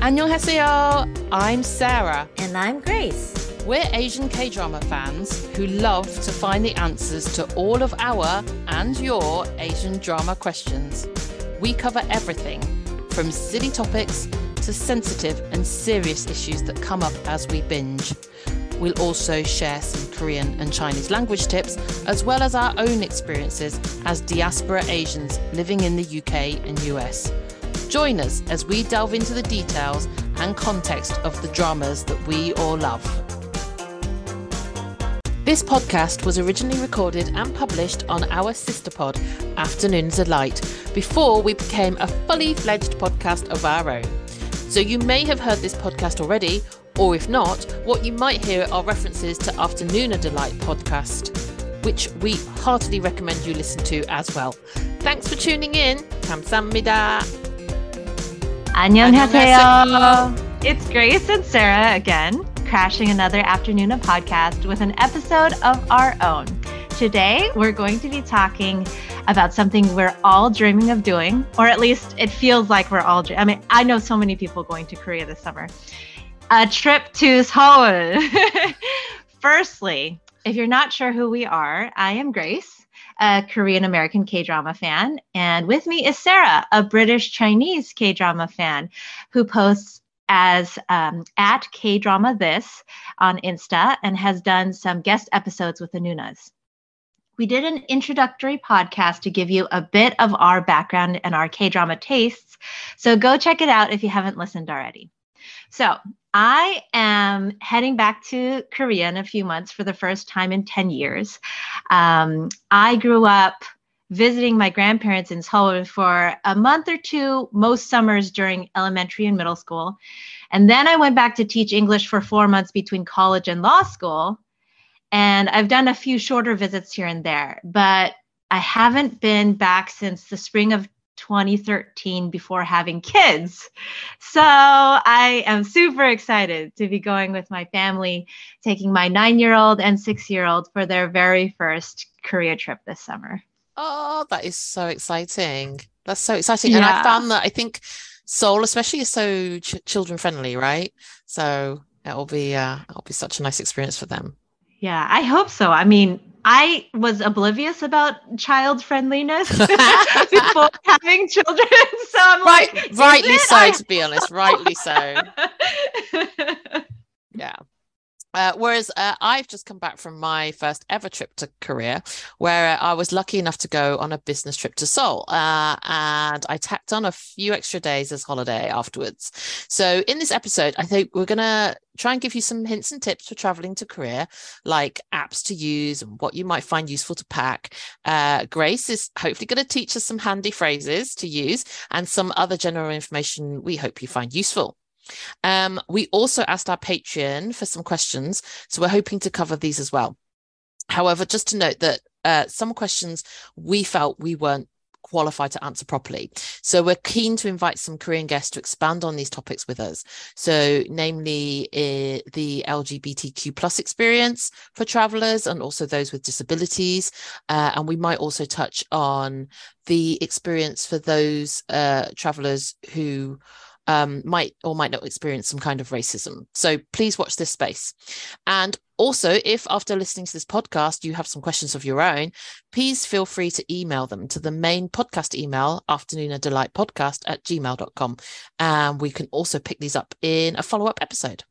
Annyeonghaseyo! I'm Sarah. And I'm Grace. We're Asian K drama fans who love to find the answers to all of our and your Asian drama questions. We cover everything from silly topics to sensitive and serious issues that come up as we binge. We'll also share some Korean and Chinese language tips, as well as our own experiences as diaspora Asians living in the UK and US. Join us as we delve into the details and context of the dramas that we all love. This podcast was originally recorded and published on our sister pod, Afternoona Delight, before we became a fully fledged podcast of our own. So you may have heard this podcast already, or if not, what you might hear are references to Afternoona Delight podcast, which we heartily recommend you listen to as well. Thanks for tuning in. 안녕하세요. It's Grace and Sarah again, crashing another Afternoona podcast with an episode of our own. Today, we're going to be talking about something we're all dreaming of doing, or at least it feels like we're all. I mean, I know so many people going to Korea this summer. A trip to Seoul. Firstly, if you're not sure who we are, I am Grace a Korean American K drama fan. And with me is Sarah, a British Chinese K drama fan who posts as um, at K drama this on Insta and has done some guest episodes with the Nunas. We did an introductory podcast to give you a bit of our background and our K drama tastes. So go check it out if you haven't listened already. So, I am heading back to Korea in a few months for the first time in 10 years. Um, I grew up visiting my grandparents in Seoul for a month or two, most summers during elementary and middle school. And then I went back to teach English for four months between college and law school. And I've done a few shorter visits here and there, but I haven't been back since the spring of 2013 before having kids. So I am super excited to be going with my family, taking my nine year old and six year old for their very first Korea trip this summer. Oh, that is so exciting. That's so exciting. Yeah. And I found that I think Seoul, especially, is so ch- children friendly, right? So it'll be uh, it'll be such a nice experience for them. Yeah, I hope so. I mean, I was oblivious about child friendliness before having children. So I'm right, like, rightly so, I- to be honest, rightly so. yeah. Uh, whereas uh, I've just come back from my first ever trip to Korea, where I was lucky enough to go on a business trip to Seoul, uh, and I tacked on a few extra days as holiday afterwards. So in this episode, I think we're gonna try and give you some hints and tips for traveling to Korea, like apps to use and what you might find useful to pack. Uh, Grace is hopefully going to teach us some handy phrases to use and some other general information we hope you find useful. Um, we also asked our Patreon for some questions, so we're hoping to cover these as well. However, just to note that uh, some questions we felt we weren't qualified to answer properly. So we're keen to invite some Korean guests to expand on these topics with us. So namely uh, the LGBTQ plus experience for travelers and also those with disabilities. Uh, and we might also touch on the experience for those uh, travelers who um, might or might not experience some kind of racism. So please watch this space. And also, if after listening to this podcast you have some questions of your own, please feel free to email them to the main podcast email, afternoona delight podcast at gmail.com. And we can also pick these up in a follow up episode.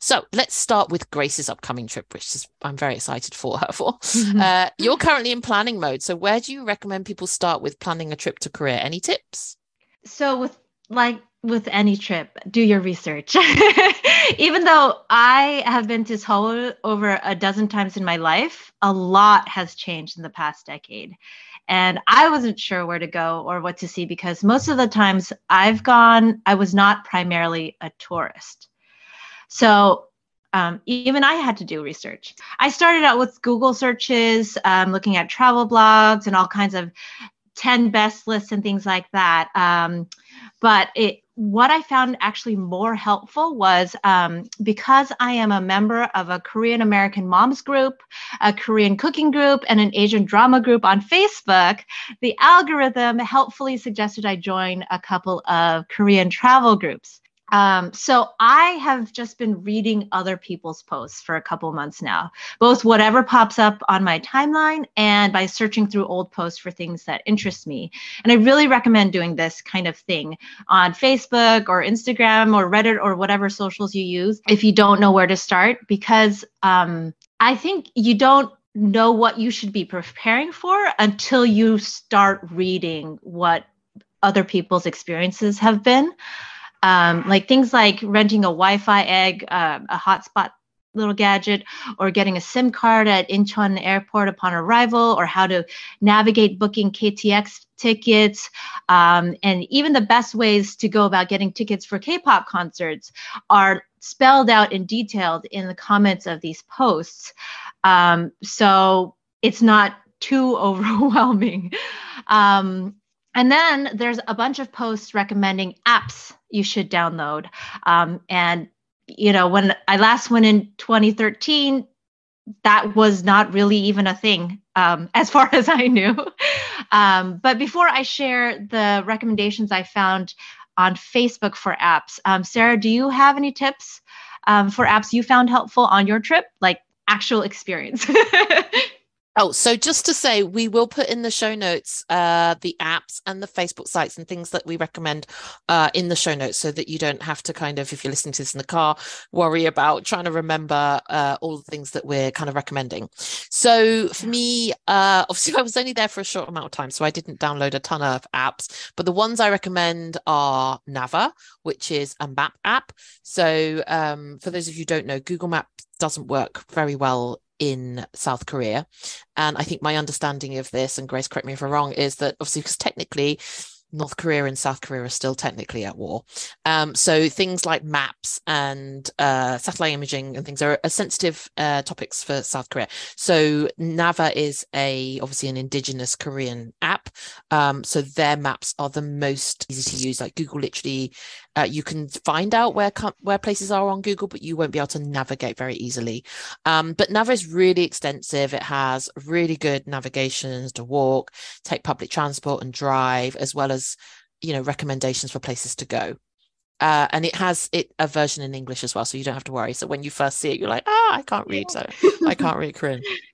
So let's start with Grace's upcoming trip, which is I'm very excited for her for. Uh, you're currently in planning mode. So where do you recommend people start with planning a trip to Korea? Any tips? So with like with any trip, do your research. Even though I have been to Seoul over a dozen times in my life, a lot has changed in the past decade. And I wasn't sure where to go or what to see because most of the times I've gone, I was not primarily a tourist. So um, even I had to do research. I started out with Google searches, um, looking at travel blogs and all kinds of 10 best lists and things like that. Um, but it what I found actually more helpful was um, because I am a member of a Korean American moms group, a Korean cooking group, and an Asian drama group on Facebook, the algorithm helpfully suggested I join a couple of Korean travel groups. Um, so I have just been reading other people's posts for a couple months now, both whatever pops up on my timeline and by searching through old posts for things that interest me. And I really recommend doing this kind of thing on Facebook or Instagram or Reddit or whatever socials you use if you don't know where to start, because um, I think you don't know what you should be preparing for until you start reading what other people's experiences have been um, like things like renting a Wi-Fi egg, uh, a hotspot little gadget, or getting a SIM card at Incheon Airport upon arrival, or how to navigate booking KTX tickets, um, and even the best ways to go about getting tickets for K-pop concerts are spelled out and detailed in the comments of these posts. Um, so it's not too overwhelming. Um, and then there's a bunch of posts recommending apps you should download. Um, and, you know, when I last went in 2013, that was not really even a thing um, as far as I knew. Um, but before I share the recommendations I found on Facebook for apps, um, Sarah, do you have any tips um, for apps you found helpful on your trip, like actual experience? Oh, so just to say, we will put in the show notes uh, the apps and the Facebook sites and things that we recommend uh, in the show notes so that you don't have to kind of, if you're listening to this in the car, worry about trying to remember uh, all the things that we're kind of recommending. So for me, uh, obviously, I was only there for a short amount of time, so I didn't download a ton of apps, but the ones I recommend are Naver, which is a map app. So um, for those of you who don't know, Google Maps doesn't work very well in South Korea. And I think my understanding of this, and Grace, correct me if I'm wrong, is that obviously, because technically North Korea and South Korea are still technically at war. Um, so things like maps and uh, satellite imaging and things are, are sensitive uh, topics for South Korea. So Naver is a obviously an indigenous Korean app. Um, so their maps are the most easy to use. Like Google literally uh, you can find out where where places are on Google, but you won't be able to navigate very easily. Um, but Naver is really extensive. It has really good navigations to walk, take public transport, and drive, as well as you know recommendations for places to go. Uh, and it has it a version in English as well, so you don't have to worry. So when you first see it, you're like, ah, I can't read, so I can't read Korean.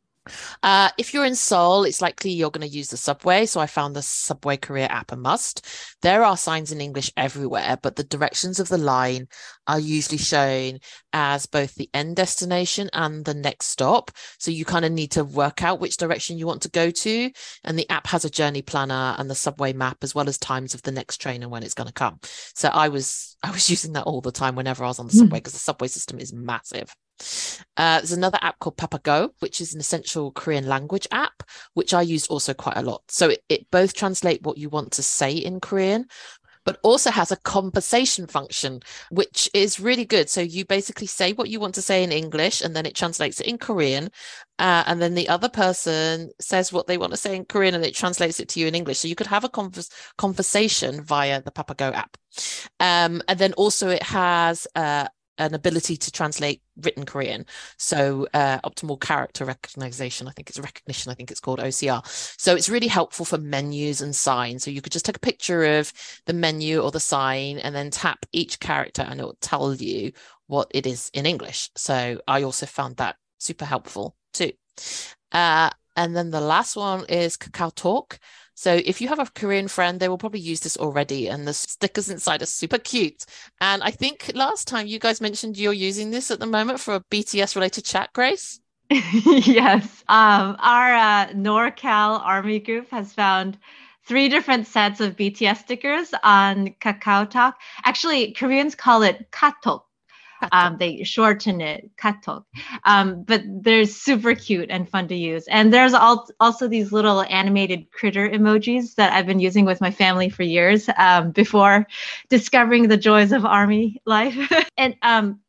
Uh, if you're in Seoul, it's likely you're going to use the subway. So I found the Subway Korea app a must. There are signs in English everywhere, but the directions of the line are usually shown as both the end destination and the next stop. So you kind of need to work out which direction you want to go to. And the app has a journey planner and the subway map, as well as times of the next train and when it's going to come. So I was I was using that all the time whenever I was on the subway because mm. the subway system is massive. Uh, there's another app called Papago, which is an essential Korean language app, which I used also quite a lot. So it, it both translate what you want to say in Korean, but also has a conversation function, which is really good. So you basically say what you want to say in English, and then it translates it in Korean. Uh, and then the other person says what they want to say in Korean, and it translates it to you in English. So you could have a convers- conversation via the Papago app. Um, and then also it has uh, an ability to translate written Korean. So uh, optimal character recognition, I think it's recognition, I think it's called OCR. So it's really helpful for menus and signs. So you could just take a picture of the menu or the sign and then tap each character and it will tell you what it is in English. So I also found that super helpful too. Uh, and then the last one is Kakao Talk. So if you have a Korean friend, they will probably use this already. And the stickers inside are super cute. And I think last time you guys mentioned you're using this at the moment for a BTS related chat, Grace. yes. Um, our uh, NorCal Army group has found three different sets of BTS stickers on Kakao Talk. Actually, Koreans call it Katok. Um, they shorten it, katok. Um, but they're super cute and fun to use. And there's al- also these little animated critter emojis that I've been using with my family for years um, before discovering the joys of army life. and um,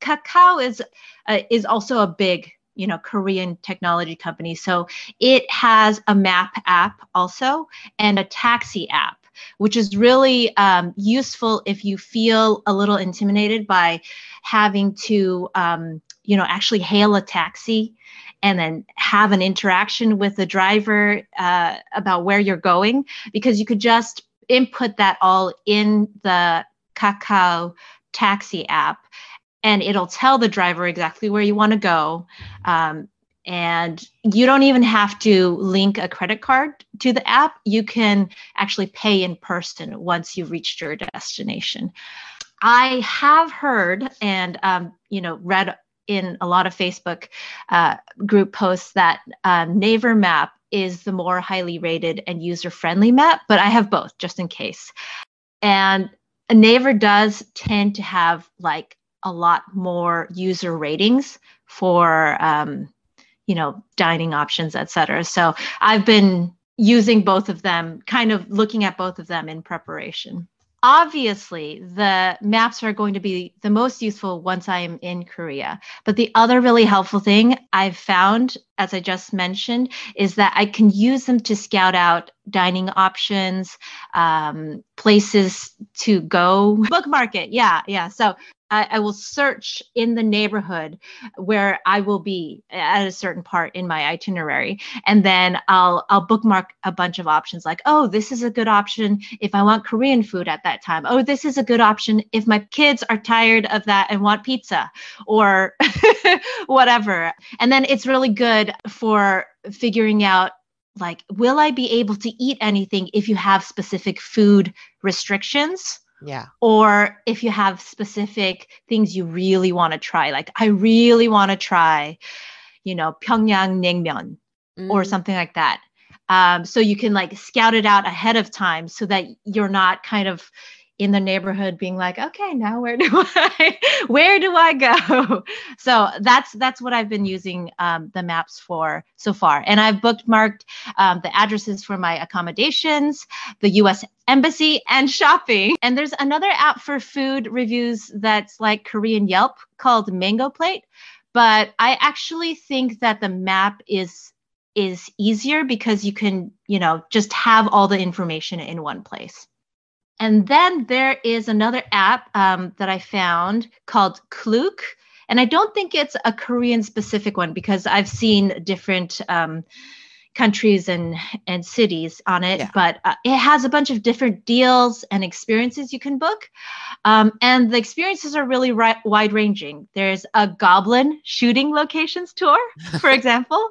Kakao is uh, is also a big you know korean technology company so it has a map app also and a taxi app which is really um, useful if you feel a little intimidated by having to, um, you know, actually hail a taxi and then have an interaction with the driver uh, about where you're going, because you could just input that all in the Kakao taxi app and it'll tell the driver exactly where you want to go. Um, and you don't even have to link a credit card to the app. You can actually pay in person once you've reached your destination. I have heard and um, you know read in a lot of Facebook uh, group posts that uh, Naver Map is the more highly rated and user friendly map, but I have both just in case. And Naver does tend to have like a lot more user ratings for um, you know dining options etc so i've been using both of them kind of looking at both of them in preparation. Obviously the maps are going to be the most useful once i am in korea. But the other really helpful thing i've found as i just mentioned is that i can use them to scout out dining options um, places to go. Bookmark it. Yeah yeah. So I, I, will search in the neighborhood where I will be at a certain part in my itinerary, and then I'll I'll bookmark a bunch of options like, oh, this is a good option if I want Korean food at that time. Oh, this is a good option if my kids are tired of that and want pizza or whatever. And then it's really good for figuring out like, will I be able to eat anything if you have specific food restrictions? Yeah. Or if you have specific things you really want to try, like I really want to try, you know, Pyongyang naengmyeon mm. or something like that. Um, so you can like scout it out ahead of time so that you're not kind of in the neighborhood being like okay now where do i where do i go? So that's that's what i've been using um, the maps for so far. And i've bookmarked um, the addresses for my accommodations the us embassy and shopping. And there's another app for food reviews that's like korean yelp called mango plate. But i actually think that the map is is easier because you can you know just have all the information in one place and then there is another app um, that I found called Klook. And I don't think it's a Korean specific one because I've seen different um, countries and and cities on it yeah. but uh, it has a bunch of different deals and experiences you can book um, and the experiences are really ri- wide ranging there's a goblin shooting locations tour for example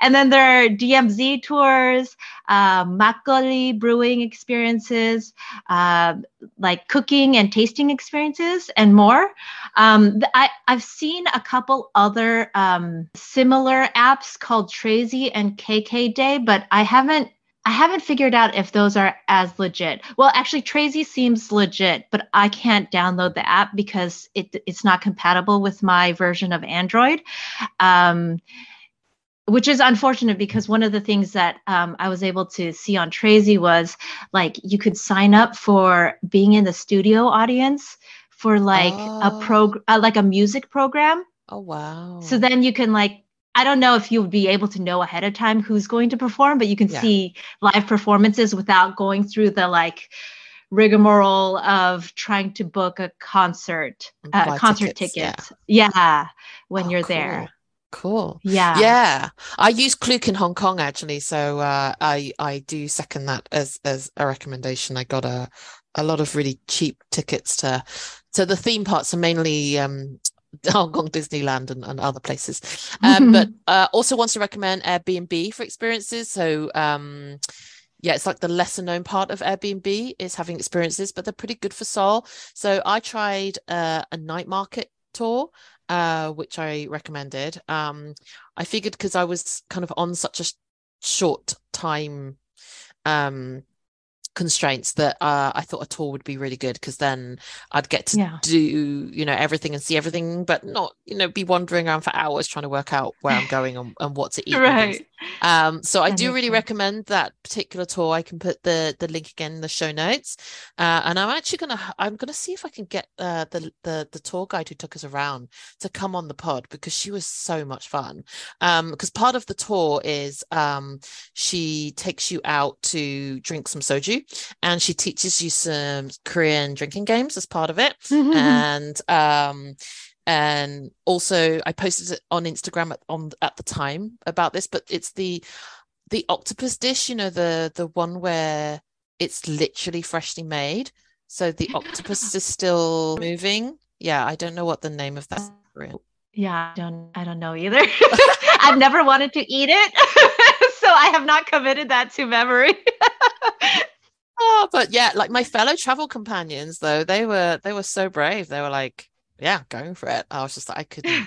and then there are dmz tours uh, makgeolli brewing experiences uh, like cooking and tasting experiences and more um, I, i've seen a couple other um, similar apps called Trazy and KKday, but I haven't I haven't figured out if those are as legit. Well, actually, Trazy seems legit, but I can't download the app because it it's not compatible with my version of Android. Um, which is unfortunate because one of the things that um, I was able to see on Trazy was like you could sign up for being in the studio audience for like oh. a pro uh, like a music program. Oh wow! So then you can like I don't know if you'll be able to know ahead of time who's going to perform, but you can yeah. see live performances without going through the like rigmarole of trying to book a concert, uh, concert tickets. tickets. Yeah. yeah. when oh, you're cool. there. Cool. Yeah. Yeah. I use Klook in Hong Kong actually, so uh, I I do second that as as a recommendation. I got a a lot of really cheap tickets to so the theme parks are mainly um Hong Kong, Disneyland, and, and other places. Um, but uh, also wants to recommend Airbnb for experiences. So, um, yeah, it's like the lesser known part of Airbnb is having experiences, but they're pretty good for Seoul. So I tried uh, a night market tour, uh, which I recommended. Um, I figured because I was kind of on such a short time um constraints that uh, I thought a tour would be really good because then I'd get to yeah. do you know everything and see everything, but not you know be wandering around for hours trying to work out where I'm going and, and what to eat. right. Um, so I do really sense. recommend that particular tour. I can put the the link again in the show notes, uh, and I'm actually gonna I'm gonna see if I can get uh, the the the tour guide who took us around to come on the pod because she was so much fun. Um, because part of the tour is um she takes you out to drink some soju and she teaches you some Korean drinking games as part of it. and um, and also I posted it on Instagram at, on at the time about this, but it's the the octopus dish, you know, the the one where it's literally freshly made. So the octopus is still moving Yeah, I don't know what the name of that. Uh, yeah, I don't I don't know either. I've never wanted to eat it. so I have not committed that to memory. oh, but yeah, like my fellow travel companions though, they were they were so brave. They were like, yeah, going for it. I was just like I couldn't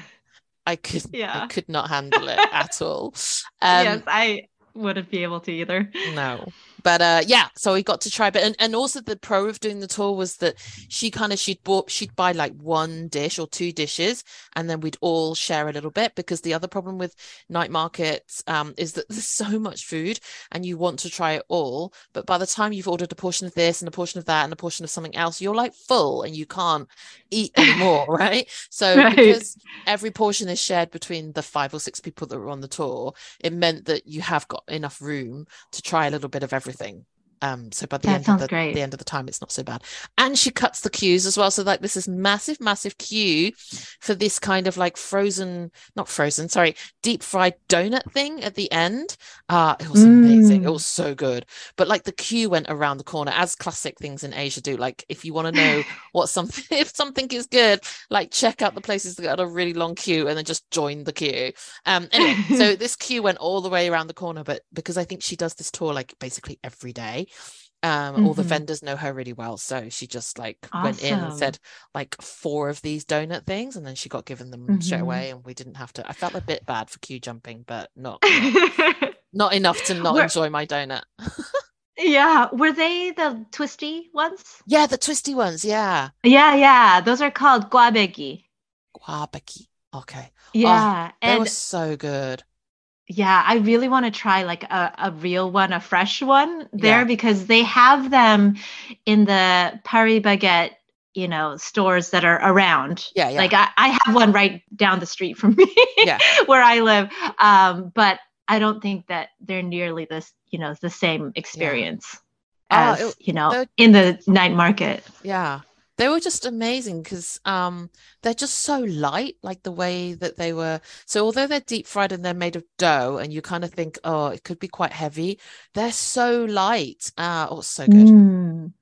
I could yeah. I could not handle it at all. Um, yes, I wouldn't be able to either. No but uh yeah so we got to try but and, and also the pro of doing the tour was that she kind of she'd bought she'd buy like one dish or two dishes and then we'd all share a little bit because the other problem with night markets um is that there's so much food and you want to try it all but by the time you've ordered a portion of this and a portion of that and a portion of something else you're like full and you can't eat anymore right so right. because every portion is shared between the five or six people that were on the tour it meant that you have got enough room to try a little bit of everything everything. Um, so by the that end of the, the end of the time, it's not so bad. And she cuts the queues as well. So like this is massive, massive queue for this kind of like frozen, not frozen, sorry, deep fried donut thing at the end. Uh it was mm. amazing. It mm. was so good. But like the queue went around the corner as classic things in Asia do. Like if you want to know what something if something is good, like check out the places that got a really long queue and then just join the queue. Um anyway, so this queue went all the way around the corner, but because I think she does this tour like basically every day um mm-hmm. all the mm-hmm. vendors know her really well so she just like awesome. went in and said like four of these donut things and then she got given them mm-hmm. straight away and we didn't have to i felt a bit bad for queue jumping but not not, enough to not enjoy my donut yeah were they the twisty ones yeah the twisty ones yeah yeah yeah those are called guabegi guabegi okay yeah oh, they were so good yeah, I really want to try like a, a real one, a fresh one there yeah. because they have them in the Paris Baguette, you know, stores that are around. Yeah, yeah. Like I, I have one right down the street from me yeah. where I live. Um, but I don't think that they're nearly this, you know, the same experience yeah. as, it, you know, in the night market. Yeah they were just amazing because um, they're just so light, like the way that they were. So although they're deep fried and they're made of dough, and you kind of think, oh, it could be quite heavy, they're so light. Uh, oh, so good. Mm.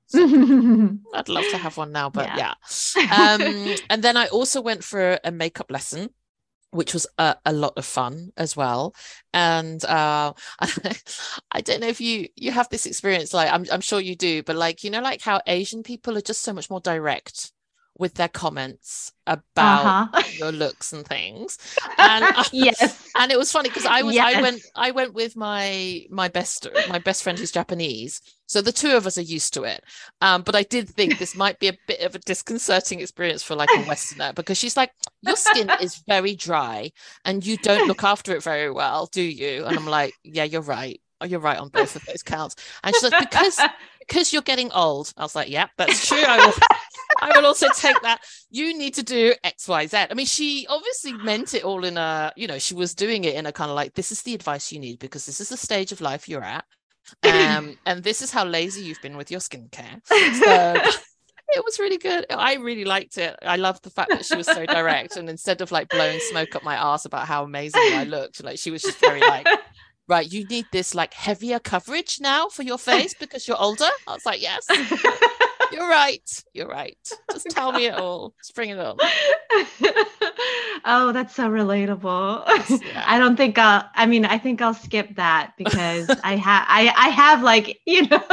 I'd love to have one now, but yeah. yeah. Um, and then I also went for a makeup lesson which was a, a, lot of fun as well. And uh, i don't know if you you have this experience like I'm, I'm sure you do but like you know like how asian people are just so much more direct with their comments about uh-huh. your looks and things. And yes. and it was funny because i was yes. i went i went with my my best my best friend who's japanese. So the two of us are used to it. Um, but i did think this might be a bit of a disconcerting experience for like a westerner because she's like your skin is very dry and you don't look after it very well do you? And i'm like yeah you're right. Oh, you're right on both of those counts. And she's like because because you're getting old. I was like yeah that's true. I will I will also take that. You need to do X, Y, Z. I mean, she obviously meant it all in a, you know, she was doing it in a kind of like, this is the advice you need because this is the stage of life you're at. Um, and this is how lazy you've been with your skincare. So it was really good. I really liked it. I loved the fact that she was so direct. And instead of like blowing smoke up my ass about how amazing I looked, like she was just very like, right, you need this like heavier coverage now for your face because you're older. I was like, yes. You're right. You're right. Just tell me it all. Just bring it on. oh, that's so relatable. Yeah. I don't think I'll. I mean, I think I'll skip that because I have. I I have like you know.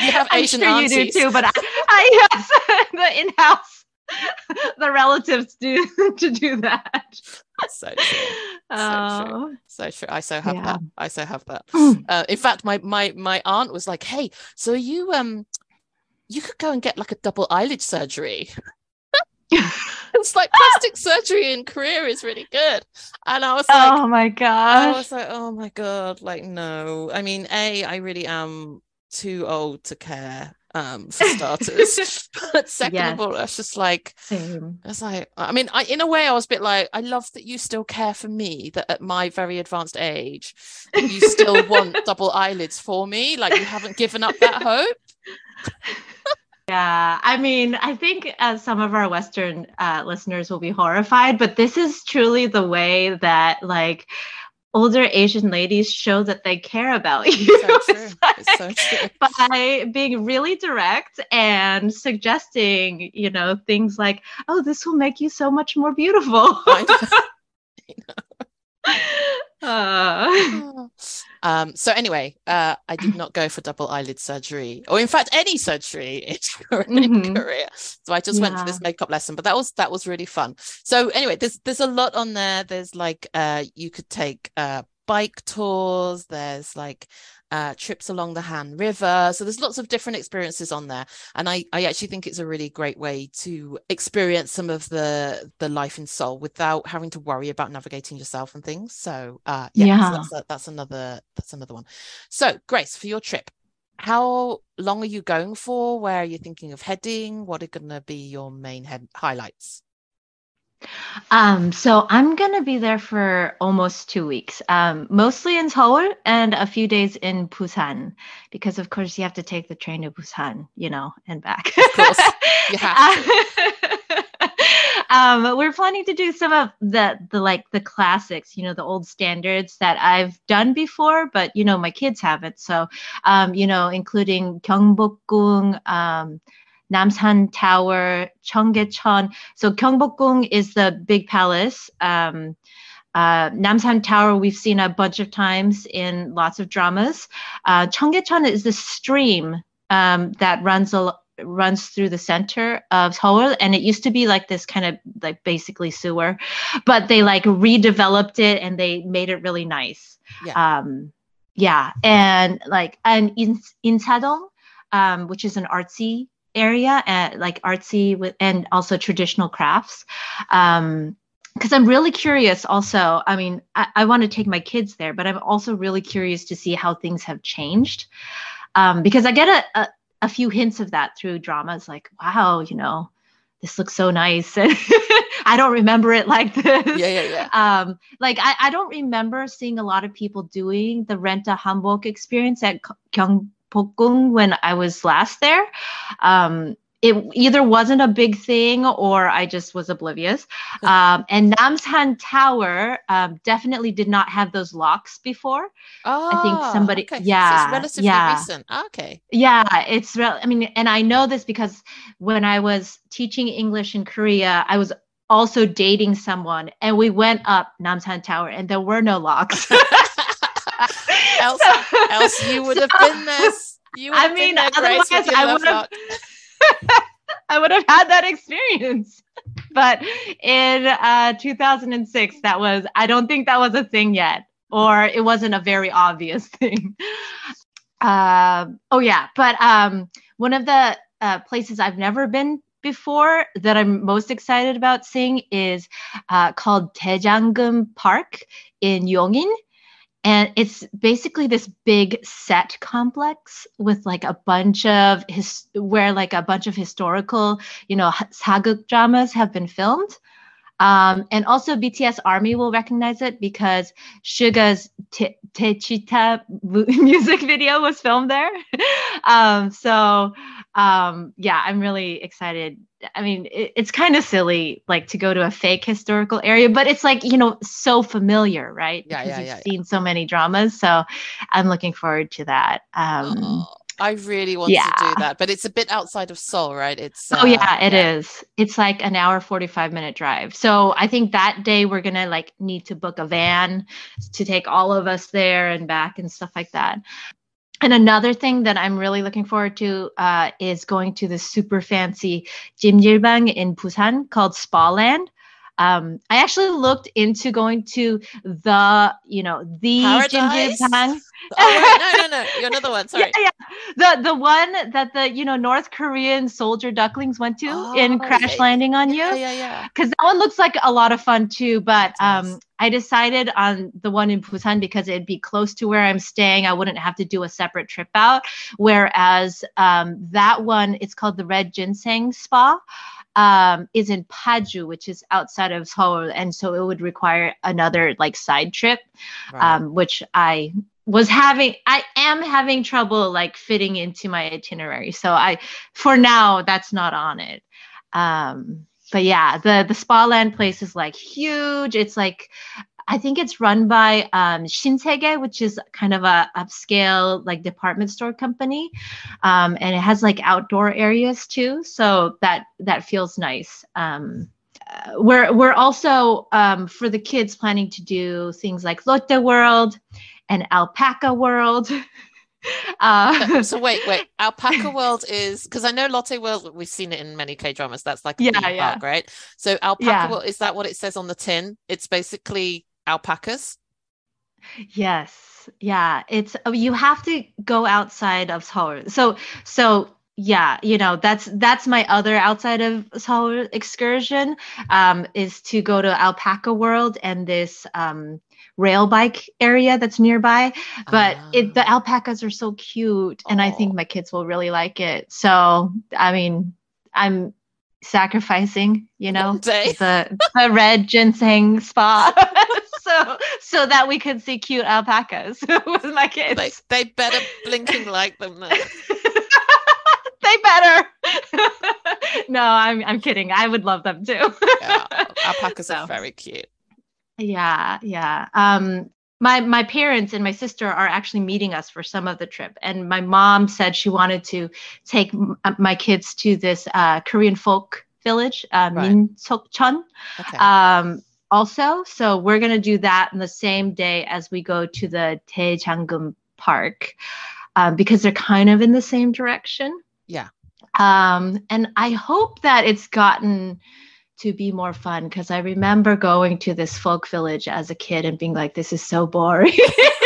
You have Asian I'm sure you do too, but I, I yes, the in house the relatives do to do that. So true. So oh. true. So true. I so have yeah. that. I so have that. Mm. Uh, in fact, my my my aunt was like, "Hey, so you um you could go and get like a double eyelid surgery. it's like plastic surgery in Korea is really good. And I was like, oh my god. I was like, oh my god, like no. I mean, A, I really am too old to care um for starters but second yes. of all it's just like Same. it's like i mean I, in a way i was a bit like i love that you still care for me that at my very advanced age you still want double eyelids for me like you haven't given up that hope yeah, I mean, I think uh, some of our Western uh, listeners will be horrified, but this is truly the way that, like, older Asian ladies show that they care about you. So. It's so by being really direct and suggesting, you know, things like, "Oh, this will make you so much more beautiful." Uh, um, so anyway, uh, I did not go for double eyelid surgery, or in fact any surgery in, Mhm. Korea. So I just went for this makeup lesson, but that was that was really fun. So anyway, there's there's a lot on there. There's like uh, you could take uh, bike tours. There's like uh, trips along the Han River. So there's lots of different experiences on there, and I I actually think it's a really great way to experience some of the the life in Seoul without having to worry about navigating yourself and things. So uh, yeah, so that's a, that's another that's another one. So Grace, for your trip, how long are you going for? Where are you thinking of heading? What are going to be your main head highlights? Um, so I'm gonna be there for almost two weeks, um, mostly in Seoul and a few days in Busan, because of course you have to take the train to Busan, you know, and back. Of course, you have um, we're planning to do some of the the like the classics, you know, the old standards that I've done before, but you know, my kids haven't. So, um, you know, including Gyeongbokgung, um, Namsan Tower, Cheonggyecheon. So Gyeongbokgung is the big palace. Um, uh, Namsan Tower we've seen a bunch of times in lots of dramas. Uh, Cheonggyecheon is the stream um, that runs al- runs through the center of Seoul, and it used to be like this kind of like basically sewer, but they like redeveloped it and they made it really nice. Yeah. Um, yeah, and like and in Insadong, um, which is an artsy area and like artsy with and also traditional crafts. Um, because I'm really curious also. I mean, I, I want to take my kids there, but I'm also really curious to see how things have changed. Um, because I get a, a, a few hints of that through dramas like, wow, you know, this looks so nice. And I don't remember it like this. Yeah, yeah, yeah. Um, like I, I don't remember seeing a lot of people doing the rent a hanbok experience at Gyeongbokgung when I was last there. Um, it either wasn't a big thing or I just was oblivious. Um, and Namsan Tower um, definitely did not have those locks before. Oh, I think somebody- okay. So yeah, it's relatively yeah. recent. Ah, Okay. Yeah, it's real. I mean, and I know this because when I was teaching English in Korea, I was also dating someone, and we went up Namsan Tower, and there were no locks. else, else you would have so- been this. You would I have mean, been otherwise I would have- I would have had that experience. But in uh, 2006, that was, I don't think that was a thing yet, or it wasn't a very obvious thing. Um oh, yeah. But um, one of the uh, places I've never been before that I'm most excited about seeing is uh, called Daejanggeum Park in Yongin and it's basically this big set complex with like a bunch of his where like a bunch of historical you know sageuk dramas have been filmed um, and also bts army will recognize it because suga's Te techita music video was filmed there um, so um, yeah i'm really excited I mean, it, it's kind of silly, like to go to a fake historical area, but it's like you know so familiar, right? Yeah, because yeah, you've yeah, yeah. seen so many dramas, so I'm looking forward to that. Um, Oh, I really want to do that, but it's a bit outside of Seoul, right? It's oh uh, yeah, it is. It's like an hour forty five minute drive. So I think that day we're gonna like need to book a van to take all of us there and back and stuff like that. And another thing that I'm really looking forward to uh, is going to the super fancy Jimjilbang in Busan called Spa Land. Um, I actually looked into going to the, you know, the Paradise? Jimjilbang. Oh wait, no, no, no, you're another one. Sorry. Yeah, yeah. The the one that the you know North Korean soldier ducklings went to Oh, in Crash yeah, Landing on You yeah, yeah. Yeah. Because that one looks like a lot of fun too. But um, I decided on the one in Busan because it'd be close to where I'm staying. I wouldn't have to do a separate trip out. Whereas um, that one, it's called the Red Ginseng Spa. Um, is in Paju, which is outside of Seoul, and so it would require another like side trip Right. um, which I was having, I am having trouble like fitting into my itinerary. So I, for now, that's not on it. Um, but yeah, the the spa land place is like huge. It's like I think it's run by um, Shinsegae, which is kind of a upscale like department store company, um, and it has like outdoor areas too. So that that feels nice. Um, uh, we're we're also um, for the kids planning to do things like Lotte World and Alpaca World. Uh, so wait, wait. Alpaca World is because I know Lotte World. We've seen it in many K dramas. That's like a Yeah, yeah. park, right? So Alpaca Yeah. World is that what it says on the tin? It's basically alpacas. Yes. Yeah. It's oh, you have to go outside of Seoul. So so yeah, you know, that's that's my other outside of Seoul excursion um is to go to Alpaca World and this um rail bike area that's nearby. But it the Ah. alpacas are so cute and I think my kids will really like it. So, I mean, I'm sacrificing, you know, the the red ginseng spa so so that we could see cute alpacas with my kids they they better blinking like them. Though. they better no i'm i'm kidding i would love them too Yeah, alpacas So. are very cute. yeah yeah um my my parents and my sister are actually meeting us for some of the trip and my mom said she wanted to take m- uh, my kids to this uh, korean folk village uh, Right. Minsokchon. Okay. um also. So we're going to do that on the same day as we go to the Daejanggeum Park um, because they're kind of in the same direction. Yeah. um and i hope that it's gotten to be more fun because i remember going to this folk village as a kid and being like this is so boring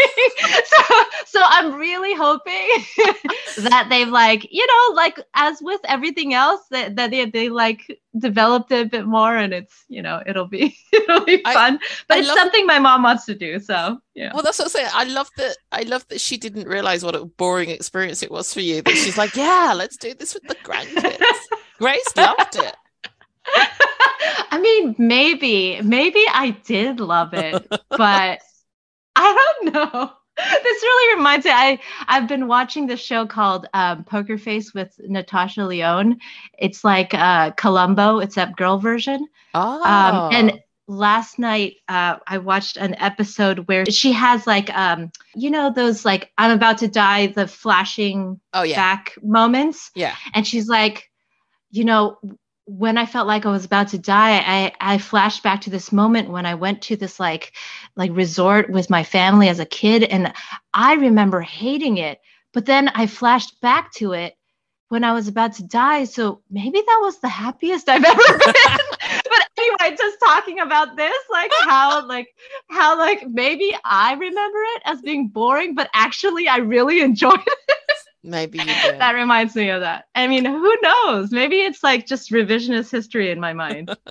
i'm really hoping that they've like you know like as with everything else that, that they, they like developed it a bit more and it's you know it'll be it'll be I- fun but I it's love- something my mom wants to do so yeah Well, that's what I'm saying. I love that. I love that she didn't realize what a boring experience it was for you. That she's like, "Yeah, let's do this with the grandkids." Grace loved it. I mean, maybe, maybe I did love it, but I don't know. This really reminds me. I I've been watching this show called um, Poker Face with Natasha Lyonne. It's like uh, Columbo, except girl version. Oh, Um, and last night uh, I watched an episode where she has like um, you know those like I'm about to die, the flashing oh yeah, back moments yeah. and she's like you know when i felt like i was about to die i i flashed back to this moment when i went to this like like resort with my family as a kid and i remember hating it but then i flashed back to it when i was about to die so maybe that was the happiest i've ever been. But anyway just talking about this like how like how like maybe i remember it as being boring but actually i really enjoyed it Maybe you did. that reminds me of that. I mean, who knows? Maybe it's like just revisionist history in my mind.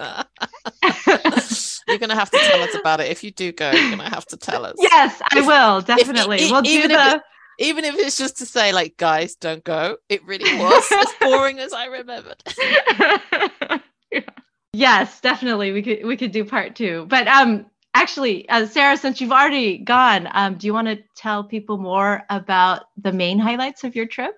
you're gonna have to tell us about it if you do go. You're gonna have to tell us. yes, I If- will definitely. e- we'll do if the. Even if it's just to say, like, guys, don't go. It really was as boring as I remembered. yes, definitely. We could we could do part two. But um, actually, uh, Sarah, since you've already gone, um, do you want to tell people more about the main highlights of your trip?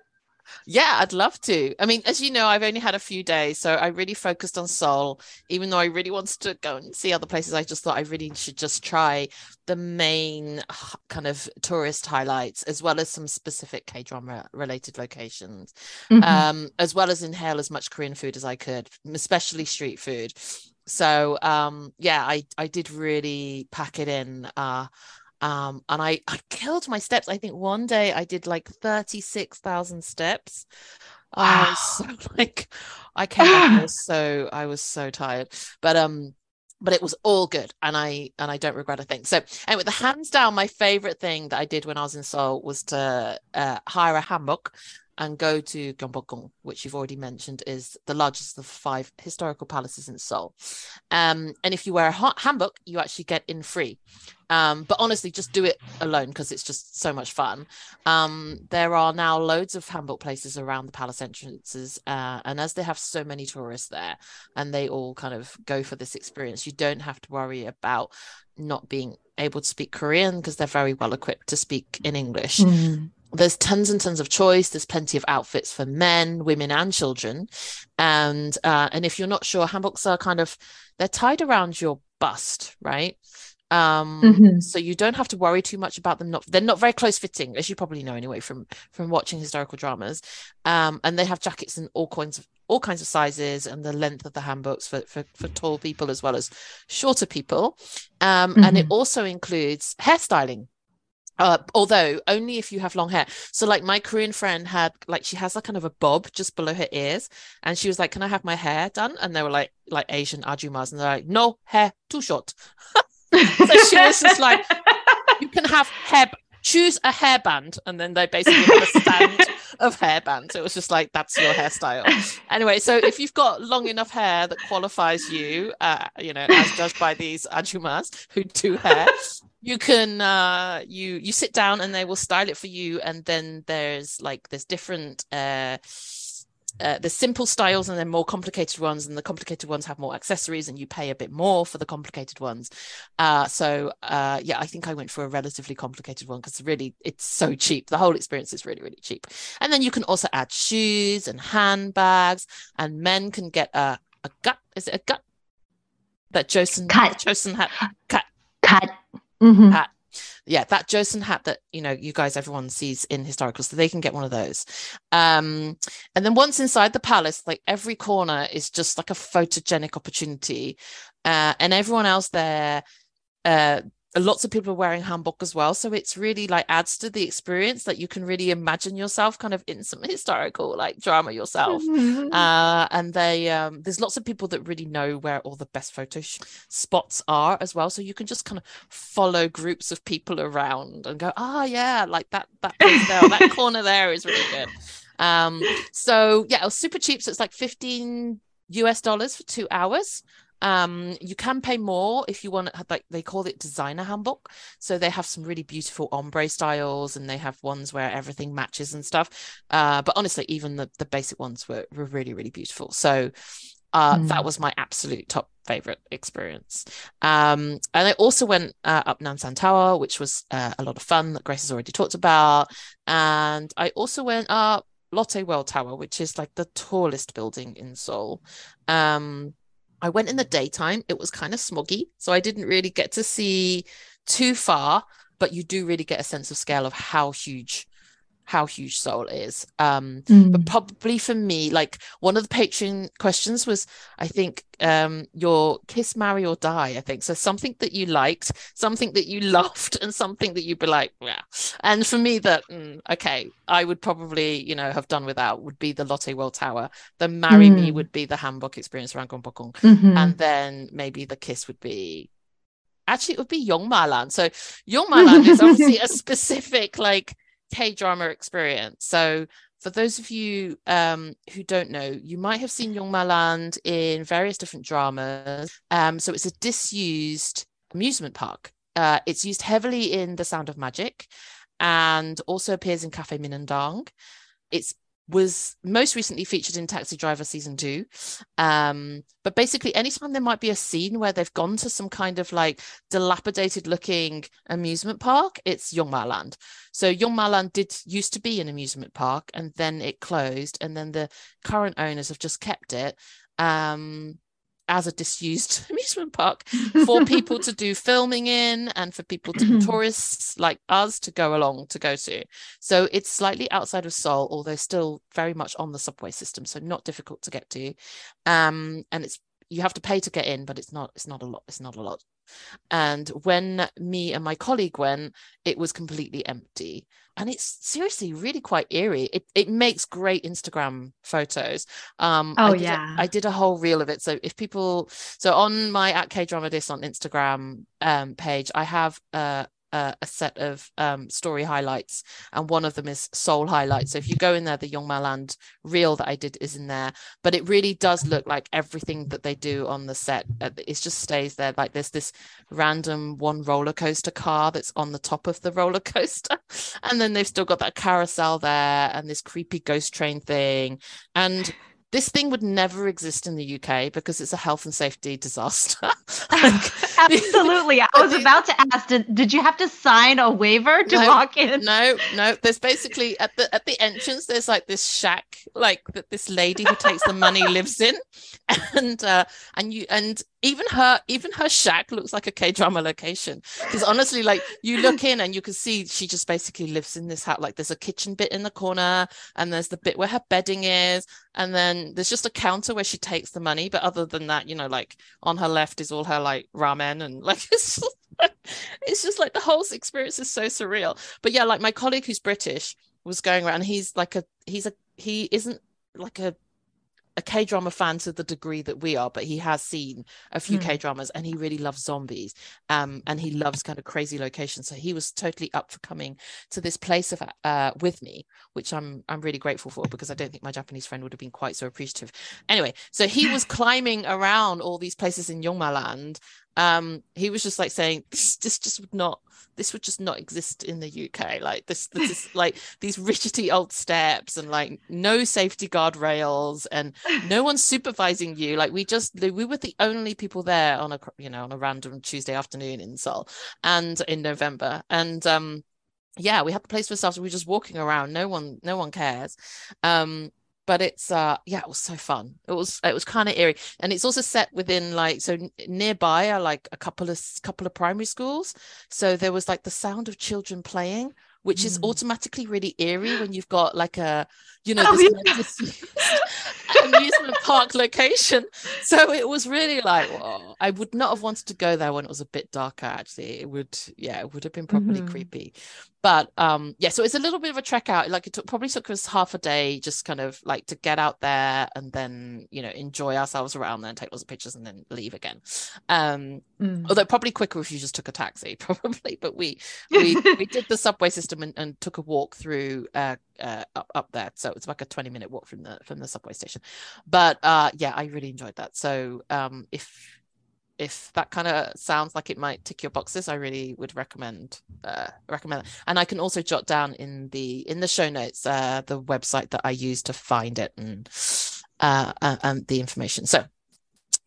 Yeah, I'd love to. I mean, as you know, I've only had a few days, so I really focused on Seoul. Even though I really wanted to go and see other places, I just thought I really should just try the main kind of tourist highlights, as well as some specific K drama related locations, Mhm. um, as well as inhale as much Korean food as I could, especially street food. So, um, yeah, I I did really pack it in. Uh, um, and I, I killed my steps. I think one day I did like 36,000 steps. I was so like, I came back, I was so, I was so tired, but, um, but it was all good and I, and I don't regret a thing. So anyway, the hands down, my favorite thing that I did when I was in Seoul was to, uh, hire a hanbok and go to Gyeongbokgung, which you've already mentioned is the largest of five historical palaces in Seoul. Um, and if you wear a ha- hanbok, you actually get in free. Um, but honestly, just do it alone because it's just so much fun. Um, there are now loads of hanbok places around the palace entrances, uh, and as they have so many tourists there, and they all kind of go for this experience, you don't have to worry about not being able to speak Korean because they're very well equipped to speak in English Mhm. There's tons and tons of choice there's plenty of outfits for men women and children and uh, and if you're not sure hanboks are kind of they're tied around your bust right um mm-hmm. so you don't have to worry too much about them not they're not very close fitting as you probably know anyway from from watching historical dramas um and they have jackets in all kinds of all kinds of sizes and the length of the hanboks for for, for tall people as well as shorter people um mm-hmm. and it mm-hmm. also includes hairstyling uh, although only if you have long hair. So like my Korean friend had like she has like kind of a bob just below her ears, and she was like, "Can I have my hair done?" And they were like like Asian ajumas, and they're like, "No, hair too short." so she was just like, "You can have hair." Choose a hairband, and then they basically have a stand of hairbands. It was just like that's your hairstyle. Anyway, so if you've got long enough hair that qualifies you, uh, you know, as judged by these ajumas who do hair, you can uh you you sit down and they will style it for you and then there's like there's different uh uh, the simple styles and then more complicated ones and the complicated ones have more accessories and you pay a bit more for the complicated ones. Uh, so uh, yeah i think i went for a relatively complicated one because really it's so cheap. The whole experience is really really cheap. And then you can also add shoes and handbags and men can get a, a gat is it a gat? That joseon cut. Joseon hat cut. Cut mm-hmm. hat. Yeah, that Joseon hat that you know you guys everyone sees in historical, so they can get one of those. Um, and then once inside the palace, like every corner is just like a photogenic opportunity, uh, and everyone else there uh, lots of people are wearing hanbok as well so it's really like adds to the experience that you can really imagine yourself kind of in some historical like drama yourself mm-hmm. uh, and they um, there's lots of people that really know where all the best photo sh- spots are as well so you can just kind of follow groups of people around and go oh yeah like that that place there that corner there is really good um so yeah it was super cheap so it's like 15 us dollars for two hours um, you can pay more if you want like they call it designer hanbok, So they have some really beautiful ombre styles and they have ones where everything matches and stuff. Uh, but honestly, even the, the basic ones were, were really, really beautiful. So uh, mm. that was my absolute top favorite experience. Um, and I also went uh, up Namsan Tower, which was uh, a lot of fun that Grace has already talked about. And I also went up Lotte World Tower, which is like the tallest building in Seoul. Um, I went in the daytime. It was kind of smoggy, so I didn't really get to see too far, but you do really get a sense of scale of how huge how huge Seoul is. Um, mm. but probably for me, like one of the Patreon questions was, I think, um, your kiss, marry, or die. I think so. Something that you liked, something that you loved, and something that you'd be like, yeah. And for me, that mm, okay, I would probably, you know, have done without would be the Lotte World Tower. The marry mm. me would be the hanbok experience around Gyeongbokgung, mm-hmm. and then maybe the kiss would be actually it would be Yongmaland. So Yongmaland is obviously a specific like K drama experience. So, for those of you um, who don't know, you might have seen Yongmaland in various different dramas. Um, so, it's a disused amusement park. Uh, it's used heavily in The Sound of Magic and also appears in Cafe Minamdang. It's was most recently featured in Taxi Driver season two. Um, but basically, anytime there might be a scene where they've gone to some kind of like dilapidated looking amusement park, it's Yongmaland. So Yongmaland did used to be an amusement park, and then it closed, and then the current owners have just kept it. Um, as a disused amusement park for people to do filming in and for people to mm-hmm. tourists like us to go along to go to so it's slightly outside of seoul although still very much on the subway system so not difficult to get to um and it's you have to pay to get in but it's not it's not a lot it's not a lot and when me and my colleague went, it was completely empty. And it's seriously really quite eerie. It it makes great Instagram photos. Um oh I yeah. A, I did a whole reel of it. So if people so on my at K Drama Dis on Instagram um page, I have uh uh, a set of um, story highlights, and one of them is Seoul highlights. So if you go in there, the Yongmaland reel that I did is in there, but it really does look like everything that they do on the set. Uh, it just stays there. Like there's this random one roller coaster car that's on the top of the roller coaster, and then they've still got that carousel there and this creepy ghost train thing, and this thing would never exist in the UK because it's a health and safety disaster. Absolutely. I was about to ask, did, did you have to sign a waiver to no, walk in? No, no. There's basically at the at the entrance, there's like this shack, like that this lady who takes the money lives in. And uh and you and even her even her shack looks like a k-drama location. Because honestly like you look in and you can see she just basically lives in this house like there's a kitchen bit in the corner and there's the bit where her bedding is. And then there's just a counter where she takes the money. But other than that you know like on her left is all her like ramen and like it's just, it's just like the whole experience is so surreal. But yeah like my colleague who's british was going around he's like a he's a he isn't like a a K drama fan to the degree that we are, but he has seen a few mm. K dramas and he really loves zombies. Um, and he loves kind of crazy locations. So he was totally up for coming to this place of uh with me, which I'm I'm really grateful for because I don't think my Japanese friend would have been quite so appreciative. Anyway, so he was climbing around all these places in Yongmaland um he was just like saying this, this just would not this would just not exist in the UK like this this is like these rickety old steps and like no safety guard rails and no one's supervising you. Like we just we were the only people there on a you know on a random Tuesday afternoon in Seoul and in November. And um yeah we had the place for ourselves. We were just walking around. No one no one cares. Um but it's uh yeah it was so fun. It was it was kind of eerie. And it's also set within like so nearby are like a couple of couple of primary schools. So there was like the sound of children playing which mm. is automatically really eerie when you've got like a you know oh, this yeah. amusement park location. So it was really like i would not have wanted to go there when it was a bit darker actually. It would yeah it would have been properly mm-hmm. creepy but um yeah so it's a little bit of a trek out. Like it took, probably took us half a day just kind of like to get out there and then you know enjoy ourselves around there and take lots of pictures and then leave again. Um mm. although probably quicker if you just took a taxi probably. But we we we did the subway system and, and took a walk through uh, uh up, up there. So it's like a 20 minute walk from the from the subway station. But uh yeah i really enjoyed that. So um if if that kind of sounds like it might tick your boxes i really would recommend uh, recommend it. and i can also jot down in the in the show notes uh, the website that i use to find it and uh, uh and the information so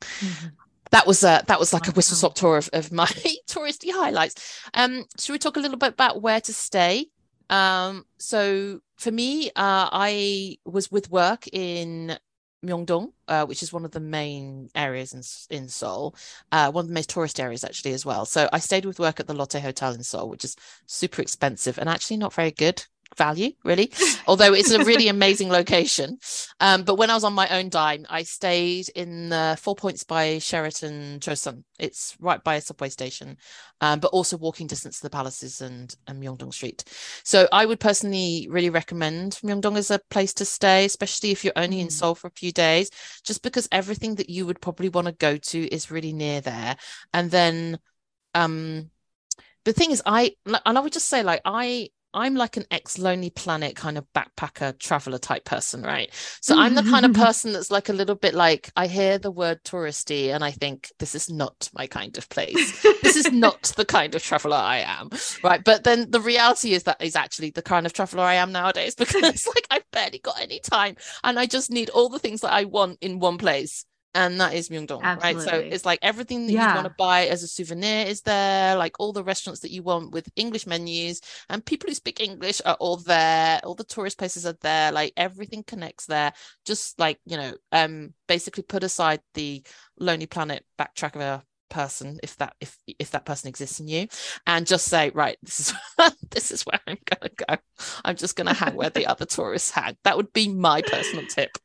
mm-hmm. that was uh that was like a whistle stop tour of, of my touristy highlights um should we talk a little bit about where to stay um so for me uh i was with work in Myeongdong, uh, which is one of the main areas in in Seoul, uh, one of the most tourist areas actually as well. So I stayed with work at the Lotte Hotel in Seoul, which is super expensive and actually not very good value really. Although it's a really amazing location. Um, but when i was on my own dime i stayed in the four points by sheraton Josun. It's right by a subway station um, but also walking distance to the palaces and, and myeongdong street. So i would personally really recommend myeongdong as a place to stay especially if you're only mm. in seoul for a few days just because everything that you would probably want to go to is really near there. And then um the thing is i and i would just say like i I'm like an ex Lonely Planet kind of backpacker traveler type person, right? So I'm the kind of mm. person that's like a little bit like I hear the word touristy and I think this is not my kind of place. this is not the kind of traveler I am, right? But then the reality is that is actually the kind of traveler I am nowadays because like I've barely got any time and I just need all the things that I want in one place and that is Myeongdong, right? So it's like everything that yeah. you want to buy as a souvenir is there, like all the restaurants that you want with English menus, and people who speak English are all there. All the tourist places are there, like everything connects there. Just like you know, um, basically put aside the Lonely Planet backtracker person if that if if that person exists in you and just say right this is this is where i'm gonna go i'm just gonna hang where the other tourists hang that would be my personal tip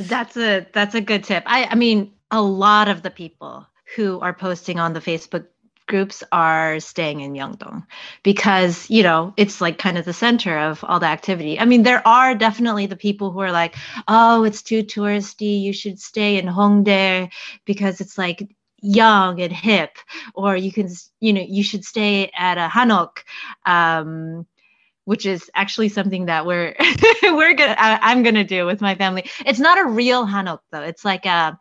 that's a that's a good tip. I I mean, a lot of the people who are posting on the Facebook groups are staying in Myeongdong because you know it's like kind of the center of all the activity. I mean, there are definitely the people who are like, "Oh, it's too touristy. You should stay in Hongdae because it's like young and hip," or you can, you know, you should stay at a Hanok. Um, which is actually something that we're we're gonna I, am gonna do with my family. It's not a real hanok though. It's like a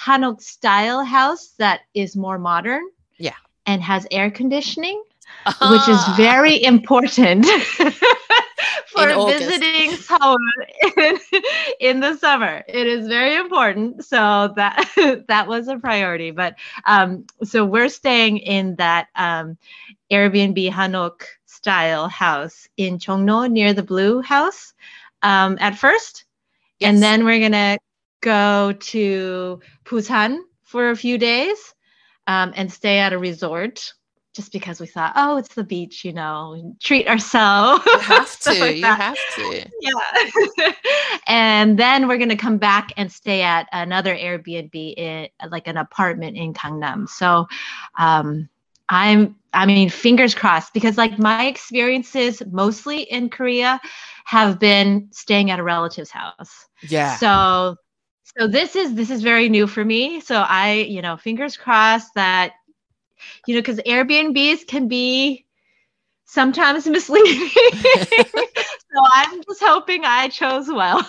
hanok style house that is more modern. Yeah. And has air conditioning, uh-huh. which is very important for visiting Seoul in, in the summer. It is very important. So that that was a priority. But um, so we're staying in that um, Airbnb Hanok style house in Chongno near the Blue House um, at first. Yes. And then we're going to go to Busan for a few days um, and stay at a resort just because we thought, oh, it's the beach, you know, treat ourselves. You have to. like you have to. Yeah. and then we're going to come back and stay at another Airbnb in like an apartment in Gangnam. So um, I'm, I mean, fingers crossed because like my experiences mostly in Korea have been staying at a relative's house. Yeah. So so this is this is very new for me so i you know fingers crossed that you know, because Airbnbs can be sometimes misleading. so I'm just hoping I chose well.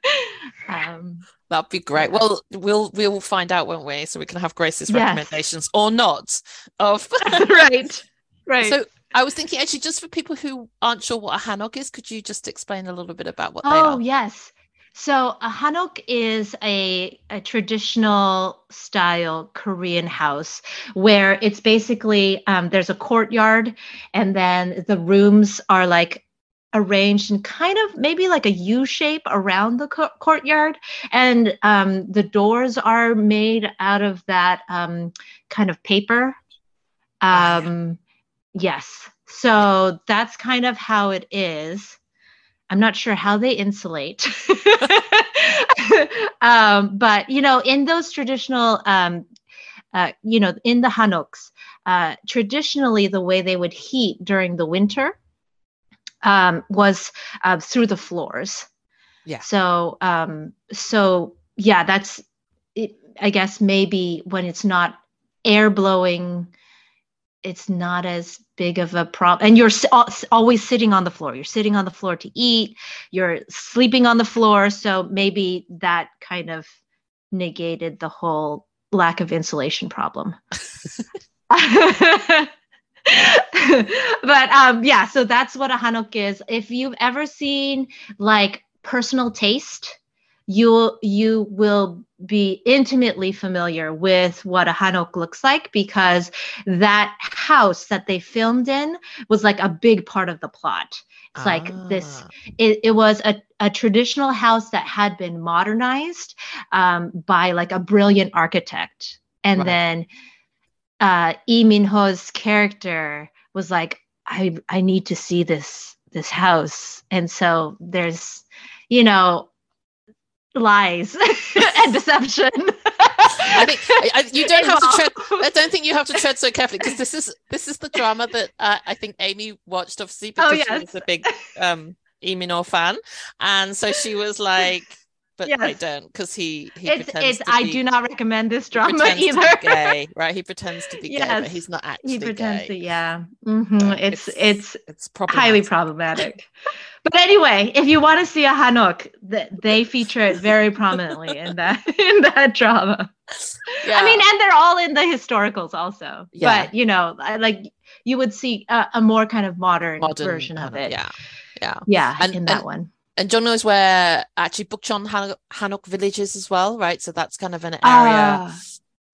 um, That'd be great. Well, we'll we'll find out, won't we? So we can have Grace's recommendations or not of right, right. So I was thinking actually, just for people who aren't sure what a hanok is, could you just explain a little bit about what oh? Oh yes. So a hanok is a, a traditional style Korean house where it's basically um, there's a courtyard and then the rooms are like arranged in kind of maybe like a U shape around the co- courtyard, and um, the doors are made out of that um, kind of paper. Um, yes, so that's kind of how it is. I'm not sure how they insulate. um, but you know, in those traditional, um, uh, you know, in the hanoks, uh, traditionally the way they would heat during the winter um, was uh, through the floors. Yeah. So, um, so yeah, that's it. I guess maybe when it's not air blowing it's not as big of a problem and you're always sitting on the floor you're sitting on the floor to eat you're sleeping on the floor so maybe that kind of negated the whole lack of insulation problem but um yeah so that's what a hanok is if you've ever seen like personal taste you you will be intimately familiar with what a hanok looks like because that house that they filmed in was like a big part of the plot it's ah. like this ah. it, it was a, a traditional house that had been modernized um, by like a brilliant architect and right. then uh Lee Min-ho's character was like i i need to see this this house and so there's you know lies and deception. I think I, you don't have to tread. I don't think you have to tread so carefully because this is this is the drama that uh, I think Amy watched obviously oh, because oh, yes. she was a big um Lee Min-ho fan, and so she was like, "But yes. I don't," because he he it's, pretends. It's, I be, do not recommend this drama either. gay, right? He pretends to be yes. gay, but he's not actually. He pretends gay. to, yeah. Mm-hmm. It's, it's it's it's problematic. highly problematic. But anyway, if you want to see a Hanok, they feature it very prominently in that in that drama. Yeah. I mean, and they're all in the historicals also. Yeah. But you know, like you would see a, a more kind of modern, modern version of it. Yeah, yeah, yeah. And, in that and, one. And John knows where actually Bukchon Hanok, Hanok village is as well, right? So that's kind of an area. Uh,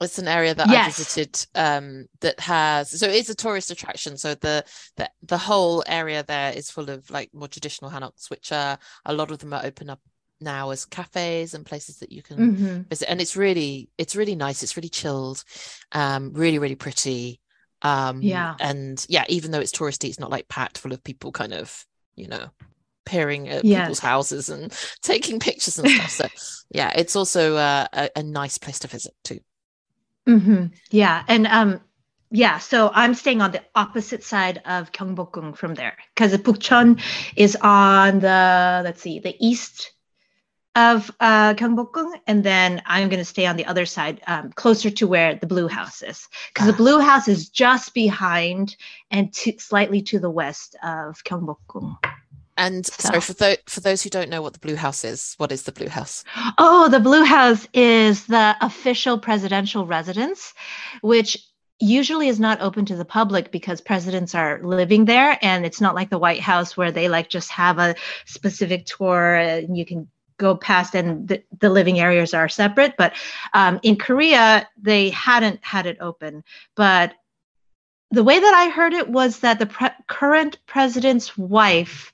it's an area that yes. I visited um, that has so it's a tourist attraction. So the, the the whole area there is full of like more traditional hanoks, which are a lot of them are open up now as cafes and places that you can mm-hmm. visit. And it's really it's really nice. It's really chilled, um, really really pretty. Um, yeah, and yeah, even though it's touristy, it's not like packed full of people, kind of you know peering at yes. people's houses and taking pictures and stuff. so yeah, it's also uh, a, a nice place to visit too. Mm-hmm. Yeah, and um, yeah. So I'm staying on the opposite side of Gyeongbokgung from there because Bukchon is on the let's see the east of uh, Gyeongbokgung, and then I'm going to stay on the other side, um, closer to where the Blue House is, because the ah. Blue House is just behind and to, slightly to the west of Gyeongbokgung. And so. sorry for those for those who don't know what the Blue House is, what is the Blue House? Oh, the Blue House is the official presidential residence, which usually is not open to the public because presidents are living there and it's not like the White House where they like just have a specific tour and you can go past and the, the living areas are separate but um, in korea they hadn't had it open but the way that I heard it was that the pre- current president's wife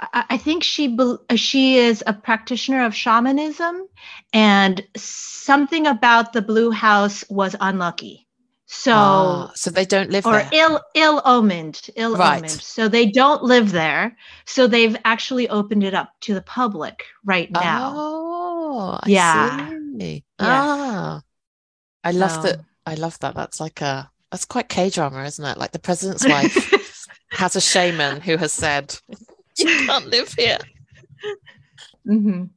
I I think she uh, she is a practitioner of shamanism, and something about the blue house was unlucky. So Ah, so they don't live there. or there. ill ill omened, ill Right. omened. So they don't live there. So they've actually opened it up to the public right now. Oh, I Yeah. see. Ah, I love that. I love that. That's like a that's quite K drama, isn't it? Like the president's wife has a shaman who has said, "You can't live here." Mhm.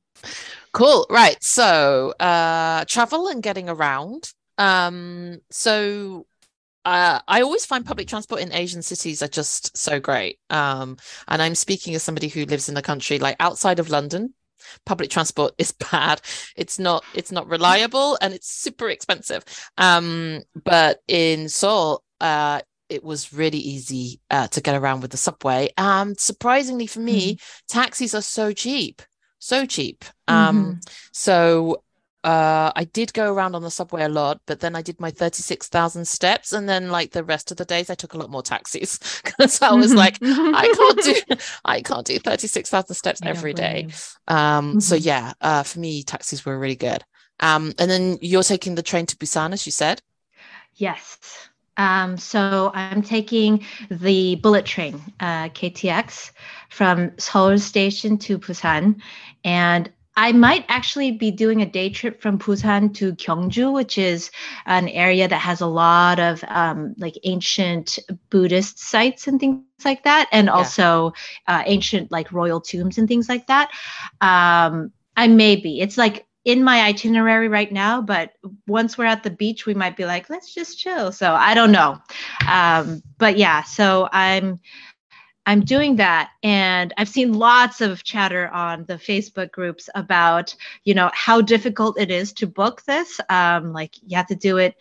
Cool. Right. So, uh, travel and getting around. Um, so uh, I always find public transport in Asian cities are just so great. Um, and I'm speaking as somebody who lives in a country like outside of London. Public transport is bad. It's not. It's not reliable, and it's super expensive. Um, but in Seoul, uh, it was really easy uh, to get around with the subway. Um, surprisingly for me, taxis are so cheap, so cheap. Um, Mhm. so uh, I did go around on the subway a lot, but then I did my 36,000 steps. And then, like the rest of the days, I took a lot more taxis because I was like, I can't do, I can't do 36,000 steps every day. don't every blame day. you. Um, so Mhm. yeah, uh, for me, taxis were really good. Um, and then you're taking the train to Busan, as you said. Yes. Um, so I'm taking the bullet train, uh, KTX, from Seoul Station to Busan, and I might actually be doing a day trip from Busan to Gyeongju, which is an area that has a lot of um, like ancient Buddhist sites and things like that, and Yeah. also uh, ancient like royal tombs and things like that. Um, I may be. It's like in my itinerary right now, but once we're at the beach, we might be like, let's just chill. So I don't know. Um, but yeah, so I'm I'm doing that and I've seen lots of chatter on the Facebook groups about, you know, how difficult it is to book this. Um, like you have to do it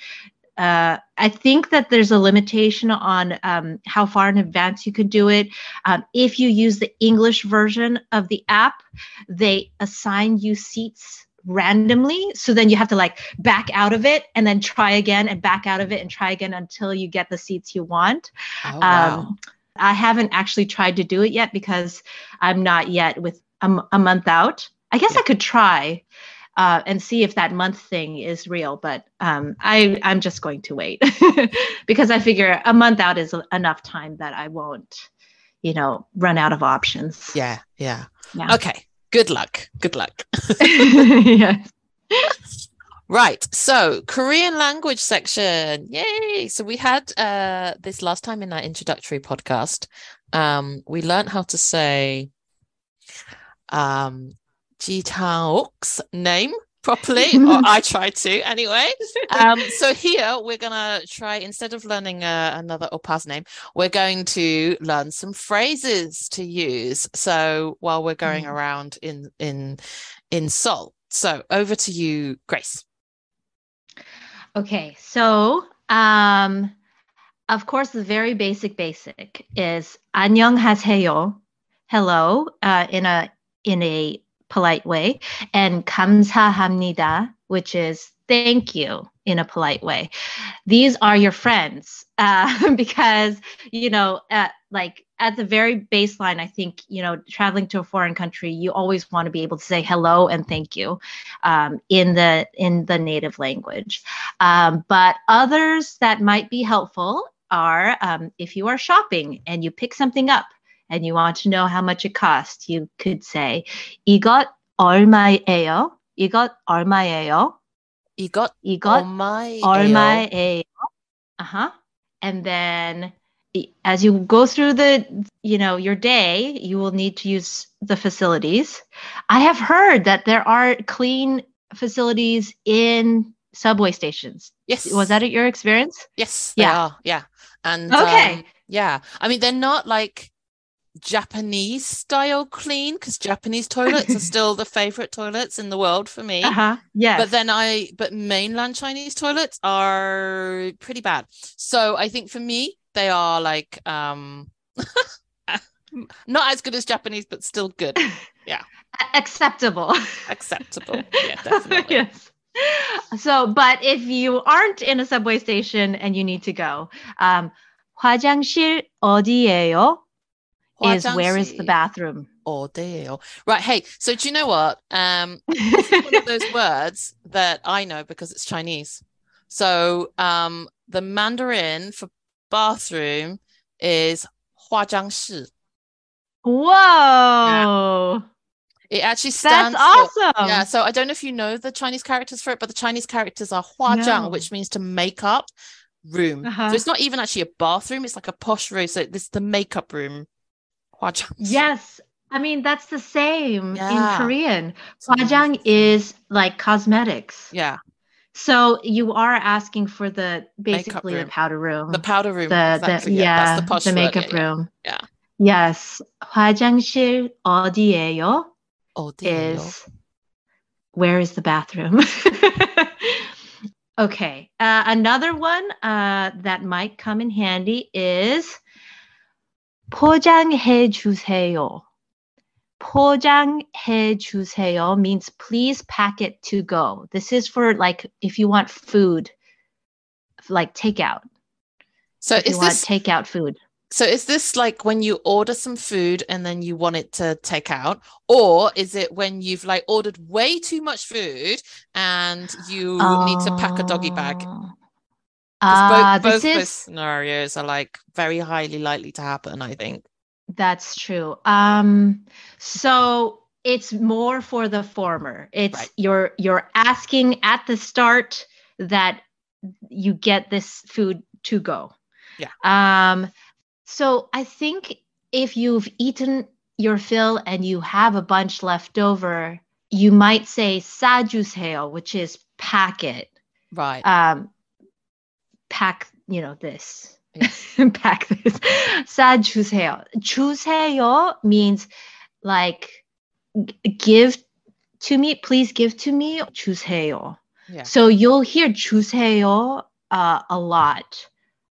uh, I think that there's a limitation on um, how far in advance you could do it. Um, if you use the English version of the app, they assign you seats randomly. So then you have to like back out of it and then try again and back out of it and try again until you get the seats you want. Oh, wow. Um, I haven't actually tried to do it yet because I'm not yet with a, m- a month out. I guess I could try uh, and see if that month thing is real, but um, I I'm just going to wait because I figure a month out is enough time that I won't, you know, run out of options. yeah, yeah. Yeah. Okay. Good luck. Good luck. yes. Right. So, Korean language section. Yay. So, we had uh, this last time in our introductory podcast. Um, we learned how to say um, Ji name properly, or I try to anyway. Um, so here we're gonna try instead of learning uh, another oppa's name, we're going to learn some phrases to use. So while we're going mm. around in in in Seoul, so over to you, Grace. Okay, so um, of course the very basic basic is 안녕하세요, hello uh, in a in a polite way, and 감사합니다, which is thank you in a polite way. These are your friends uh, because you know, uh, like at the very baseline, I think you know, traveling to a foreign country, you always want to be able to say hello and thank you um, in the in the native language. Um, but others that might be helpful are um, if you are shopping and you pick something up and you want to know how much it costs, you could say 이것 얼마예요? 이것 얼마예요? 이것 이것 얼마예요? 얼마예요? Uh-huh. And then i- as you go through the you know your day, you will need to use the facilities. I have heard that there are clean facilities in subway stations. Yes. Was that your experience? Yes, they Yeah. are. Yeah. And Okay. um, yeah. I mean, they're not like Japanese style clean because Japanese toilets are still the favorite toilets in the world for me. Uh-huh. Yes. But then I, but mainland Chinese toilets are pretty bad. So I think for me, they are like, um, not as good as Japanese, but still good, A- acceptable. acceptable. Yeah, definitely. yes. So, but if you aren't in a subway station and you need to go, um, 화장실 어디예요? is where is the bathroom? Oh, Ordeal. Right. Hey, so do you know what? Um, one of those words that I know because it's Chinese. So um, the Mandarin for bathroom is 化妆室. Whoa. Yeah. It actually stands. That's awesome. For, yeah. So I don't know if you know the Chinese characters for it, but the Chinese characters are hua no. which means to make up room. Uh-huh. So it's not even actually a bathroom; it's like a posh room. So this is the makeup room. 化妆. Yes. I mean, that's the same Yeah. in Korean. So amazing. Hwajang is like cosmetics. Yeah, So you are asking for the basically the room. powder room. the powder room. the, exactly. the yeah, yeah, that's the posh the word, makeup yeah, yeah. room. Yeah. Yes. 화장실 어디예요? Oh, dear. is where is the bathroom? okay. Uh, another one uh, that might come in handy is 포장해 주세요. 포장해 주세요 means please pack it to go. This is for like if you want food, like takeout. So If you is want this takeout food. so is this like when you order some food and then you want it to take out, or is it when you've like ordered way too much food and you need to pack a doggy bag? Uh, both, both is... scenarios are like very highly likely to happen, I think. That's true. Um, so it's more for the former. It's right. you're you're asking at the start that you get this food to go. Yeah. Um, so I think if you've eaten your fill and you have a bunch left over, you might say sajushail, which is packet. Right. Um, pack, you know, this. Yeah. pack this. 사주세요. 주세요 means like g- give to me, please give to me. 주세요. Yeah. So you'll hear 주세요 uh, a lot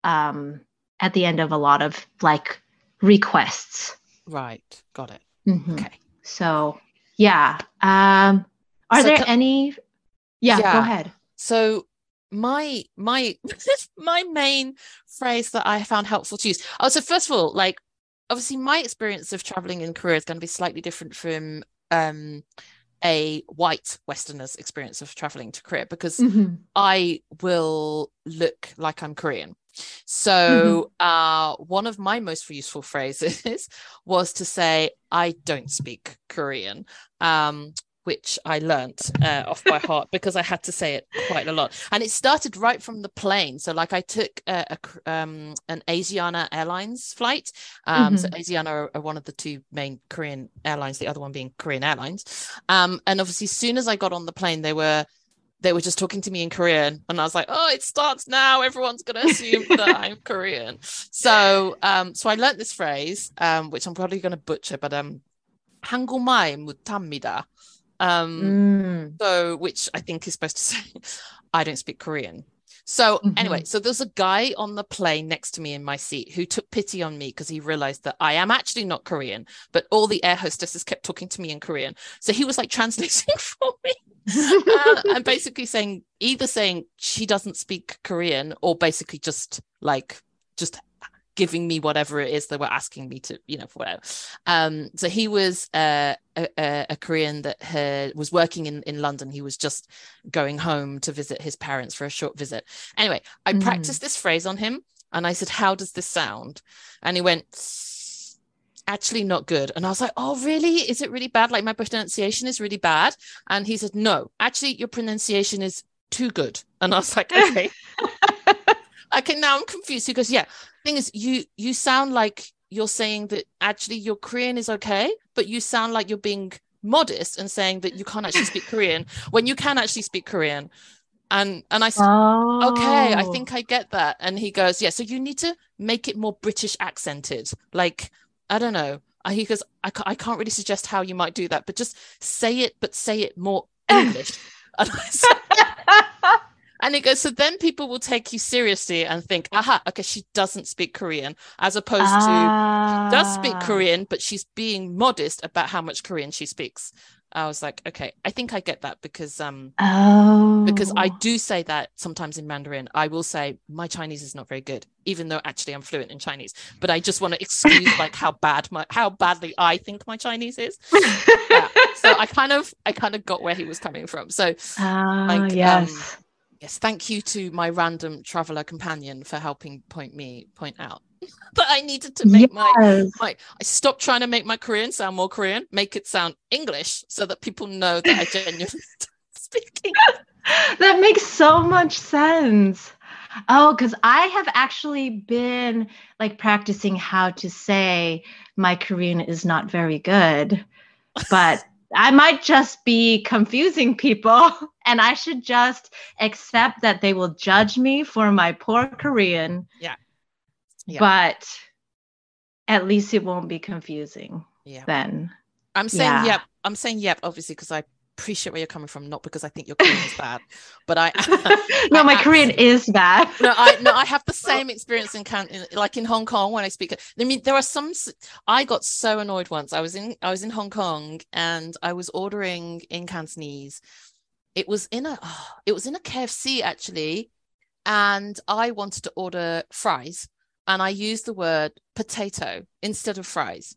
um, at the end of a lot of like requests. Right. Got it. Mhm. Okay. So yeah. Um, are So there ca- any? Yeah, Yeah. go ahead. So my my my main phrase that I found helpful to use. Oh, so first of all, like obviously my experience of traveling in Korea is going to be slightly different from um a white Westerner's experience of traveling to Korea because Mhm. I will look like I'm Korean. So, uh, one of my most useful phrases was to say, I don't speak Korean, um, which I learnt uh, off by heart because I had to say it quite a lot. And it started right from the plane. So, like, I took a, a K- um, an Asiana Airlines flight. Um, So, Asiana are, are one of the two main Korean airlines, the other one being Korean Airlines. Um, and obviously, as soon as I got on the plane, they were they were just talking to me in Korean, and I was like, "Oh, it starts now. Everyone's gonna assume that I'm Korean." So, um, so I learnt this phrase, um, which I'm probably gonna butcher, but um, 한국말 못합니다. Um, Mm. so which I think is supposed to say, I don't speak Korean. So anyway, so there's a guy on the plane next to me in my seat who took pity on me because he realized that I am actually not Korean, but all the air hostesses kept talking to me in Korean. So he was like translating for me uh, and basically saying either saying she doesn't speak Korean or basically just like just giving me whatever it is they were asking me to you know for whatever. Um so he was uh, a, a, a korean that had, was working in in london. He was just going home to visit his parents for a short visit. Anyway i Mm. practiced this phrase on him and i said how does this sound? And he went actually not good. And i was like oh really? Is it really bad? Like my pronunciation is really bad? And he said no actually your pronunciation is too good. And i was like okay okay now i'm confused he goes yeah thing is you you sound like you're saying that actually your korean is okay but you sound like you're being modest and saying that you can't actually speak korean when you can actually speak korean. And and i said Oh. okay i oh. think i get that. And he goes yeah so you need to make it more british accented. Like i don't know. He goes I, ca- I can't really suggest how you might do that but just say it but say it more english and, I said, and he goes so then people will take you seriously and think aha okay she doesn't speak korean as opposed to does speak Ah. korean but she's being modest about how much korean she speaks I was like, okay, I think I get that because um Oh. because I do say that sometimes in Mandarin. I will say my Chinese is not very good, even though actually I'm fluent in Chinese. But I just want to excuse like how bad my how badly I think my Chinese is. Yeah. So I kind of I kind of got where he was coming from. So Ah, like, um, yes. thank you to my random traveler companion for helping point me point out that I needed to make my yes. my I stopped trying to make my Korean sound more Korean, make it sound English so that people know that I genuinely speaking. that makes so much sense. Oh, because I have actually been like practicing how to say my Korean is not very good, but I might just be confusing people and I should just accept that they will judge me for my poor Korean. Yeah. Yeah. But at least it won't be confusing Yeah. then. I'm saying Yeah. yep. I'm saying yep, obviously, because I appreciate where you're coming from, not because I think your Korean is bad. But I no, my I Korean is bad. no, I no, I have the same experience in, in like in Hong Kong when I speak. I mean, there are some. I got so annoyed once. I was in I was in Hong Kong and I was ordering in Cantonese. It was in a oh, it was in a KFC actually, and I wanted to order fries, and I used the word potato instead of fries,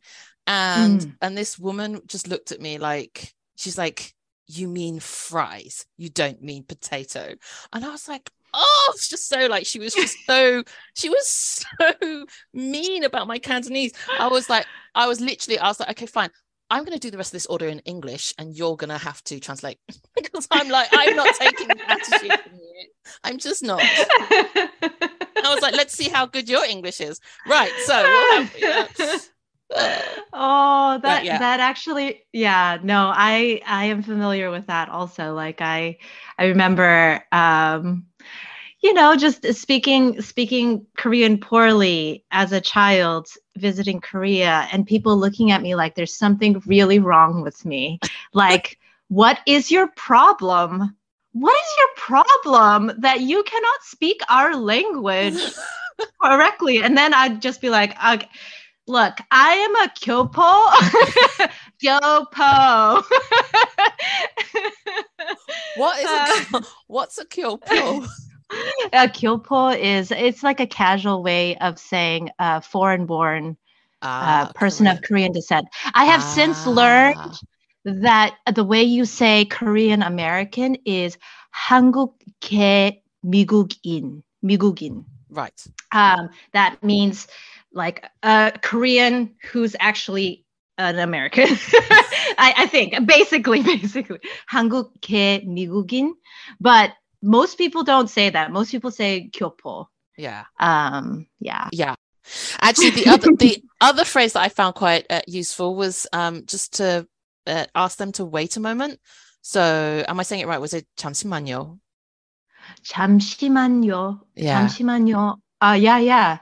and Mm. and this woman just looked at me like she's like, "You mean fries? You don't mean potato?" And I was like, oh, it's just so like she was just so she was so mean about my Cantonese. I was like, I was literally, I was like, okay, fine. I'm gonna do the rest of this order in English and you're gonna have to translate because I'm like, I'm not taking the attitude from you. I'm just not. I was like, let's see how good your English is. Right. So we'll oh that yeah. that actually yeah no i i am familiar with that also like i i remember um you know just speaking speaking korean poorly as a child visiting korea and people looking at me like there's something really wrong with me. Like what is your problem? What is your problem that you cannot speak our language correctly? And then i'd just be like okay, look i am a kyopo kyopo what is a, what's a kyopo? a kyopo is it's like a casual way of saying uh, foreign born uh, Ah, person of Korean. korean descent i have since learned Ah, that the way you say korean american is 한국계 미국인 미국인 right. um, that means like a Korean who's actually an American. I, I think basically, basically 한국계 미국인, but most people don't say that. Most people say 교포. Yeah. Um, yeah. Yeah. Actually, the other the other phrase that I found quite uh, useful was um, just to uh, ask them to wait a moment. So, am I saying it right? Was it 잠시만요? 잠시만요. Yeah. 잠시만요. Uh, yeah, yeah.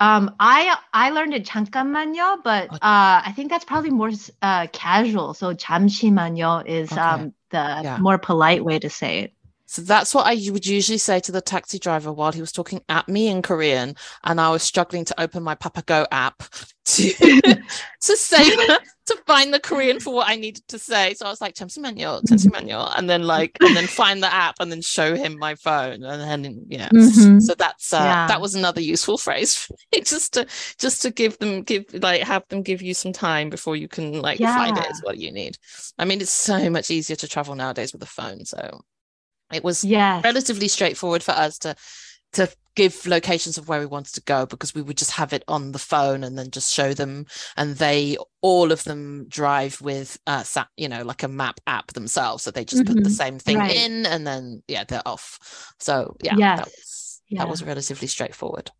Um, I I learned it 잠깐만요, but Oh. uh, I think that's probably more uh, casual. So 잠시만요 is Okay. um, the Yeah. more polite way to say it. So that's what I would usually say to the taxi driver while he was talking at me in Korean, and I was struggling to open my Papago app to to say to find the Korean for what I needed to say. So I was like Chemsi manual, Chemsi mm-hmm. manual, and then like and then find the app and then show him my phone, and then yeah. Mm-hmm. So that's uh, yeah. that was another useful phrase, just to just to give them give like have them give you some time before you can like yeah. find it is what you need. I mean, it's so much easier to travel nowadays with a phone, so it was Yes. relatively straightforward for us to to give locations of where we wanted to go because we would just have it on the phone and then just show them and they all of them drive with uh you know like a map app themselves so they just put the Mhm. same thing Right. in and then yeah they're off so yeah Yes. that was Yeah. that was relatively straightforward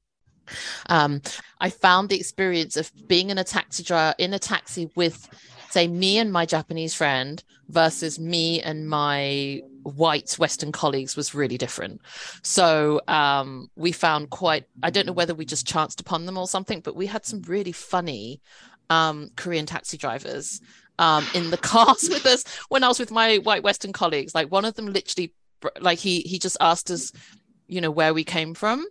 um i found the experience of being in a taxi driver in a taxi with say me and my japanese friend versus me and my white western colleagues was really different. So um we found quite i don't know whether we just chanced upon them or something but we had some really funny um korean taxi drivers um in the cars with us when i was with my white western colleagues. Like one of them literally like he he just asked us you know where we came from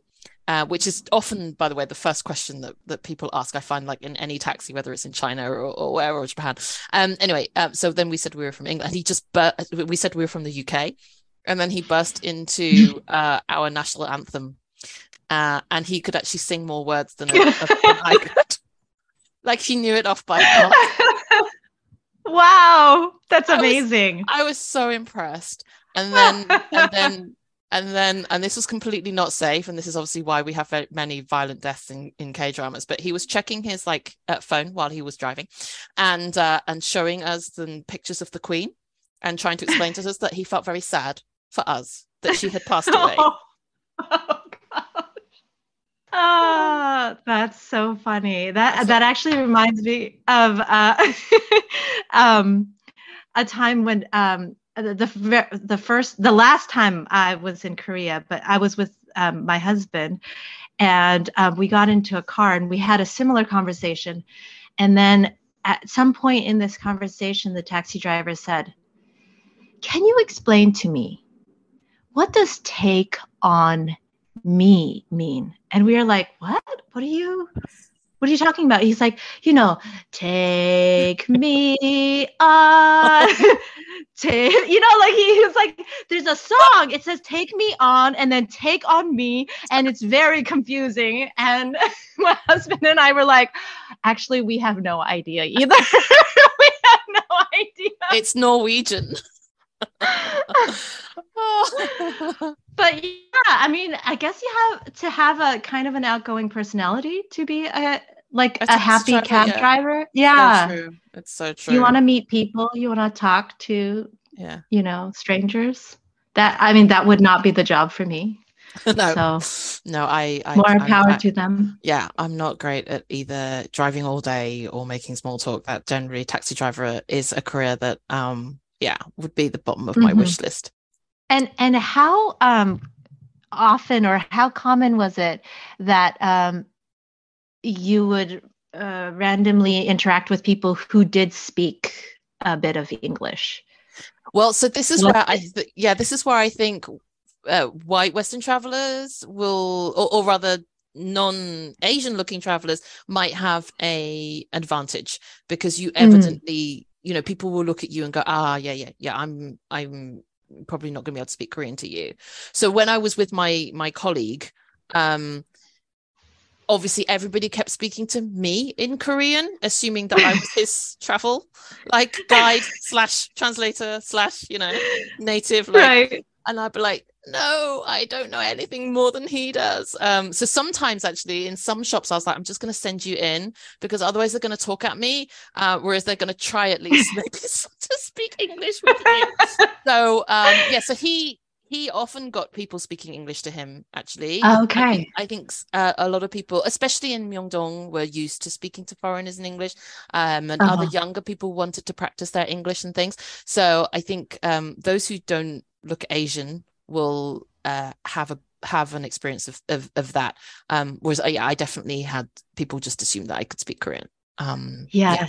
uh, which is often, by the way, the first question that, that people ask. I find like in any taxi, whether it's in China or, or where or Japan. Um, anyway, um, so then we said we were from England. He just, bur- we said we were from the UK, and then he burst into uh, our national anthem, uh, and he could actually sing more words than, a, than I could. Like he knew it off by heart. wow, that's I was- amazing. I was so impressed. And then, and then, and then, and this was completely not safe. And this is obviously why we have many violent deaths in, in K dramas. But he was checking his like uh, phone while he was driving, and uh, and showing us the pictures of the Queen, and trying to explain to us that he felt very sad for us that she had passed away. Oh, oh gosh. That's so funny. That that actually reminds me of uh, um, a time when um, the the the first the last time I was in Korea, but I was with um, my husband, and um, we got into a car and we had a similar conversation, and then at some point in this conversation, the taxi driver said, "Can you explain to me what does take on me mean?" And we were like, "What? What are you?" What are you talking about? He's like, you know, take me on. Take, you know, like he, was like, there's a song. It says take me on and then take on me. And it's very confusing. And my husband and I were like, actually, we have no idea either. we have no idea. It's Norwegian. But yeah, I mean, I guess you have to have a kind of an outgoing personality to be a like A a happy driver, cab yeah. driver. So Yeah. true. It's so true. you want to meet people, you want to talk to, yeah. you know, strangers. That I mean, that would not be the job for me. no. So No, I, I more power I- to them. yeah, I'm not great at either driving all day or making small talk. That generally taxi driver is a career that um yeah, would be the bottom of my Mhm. wish list. And and how um often or how common was it that um you would uh, randomly interact with people who did speak a bit of English? Well, so this is where I th- yeah, this is where I think uh, white Western travelers will, or, or rather non-Asian looking travelers might have a advantage because you evidently, you know, people will look at you and go, ah, yeah, yeah, yeah, I'm, I'm probably not going to be able to speak Korean to you. So when I was with my my colleague, um, obviously everybody kept speaking to me in Korean, assuming that I was his travel like guide slash translator slash you know native like right. and I'd be like, no, I don't know anything more than he does. Um, so sometimes actually in some shops, I was like, I'm just going to send you in because otherwise they're going to talk at me, uh, whereas they're going to try at least maybe to speak English with you. so um, yeah, so he he often got people speaking English to him. Actually, I Okay. think, I think uh, a lot of people, especially in Myeongdong, were used to speaking to foreigners in English, um, and other Uh-huh. younger people wanted to practice their English and things. So I think um, those who don't look Asian will uh, have a have an experience of of, of that. Um, whereas I, I definitely had people just assume that I could speak Korean. Um, yeah.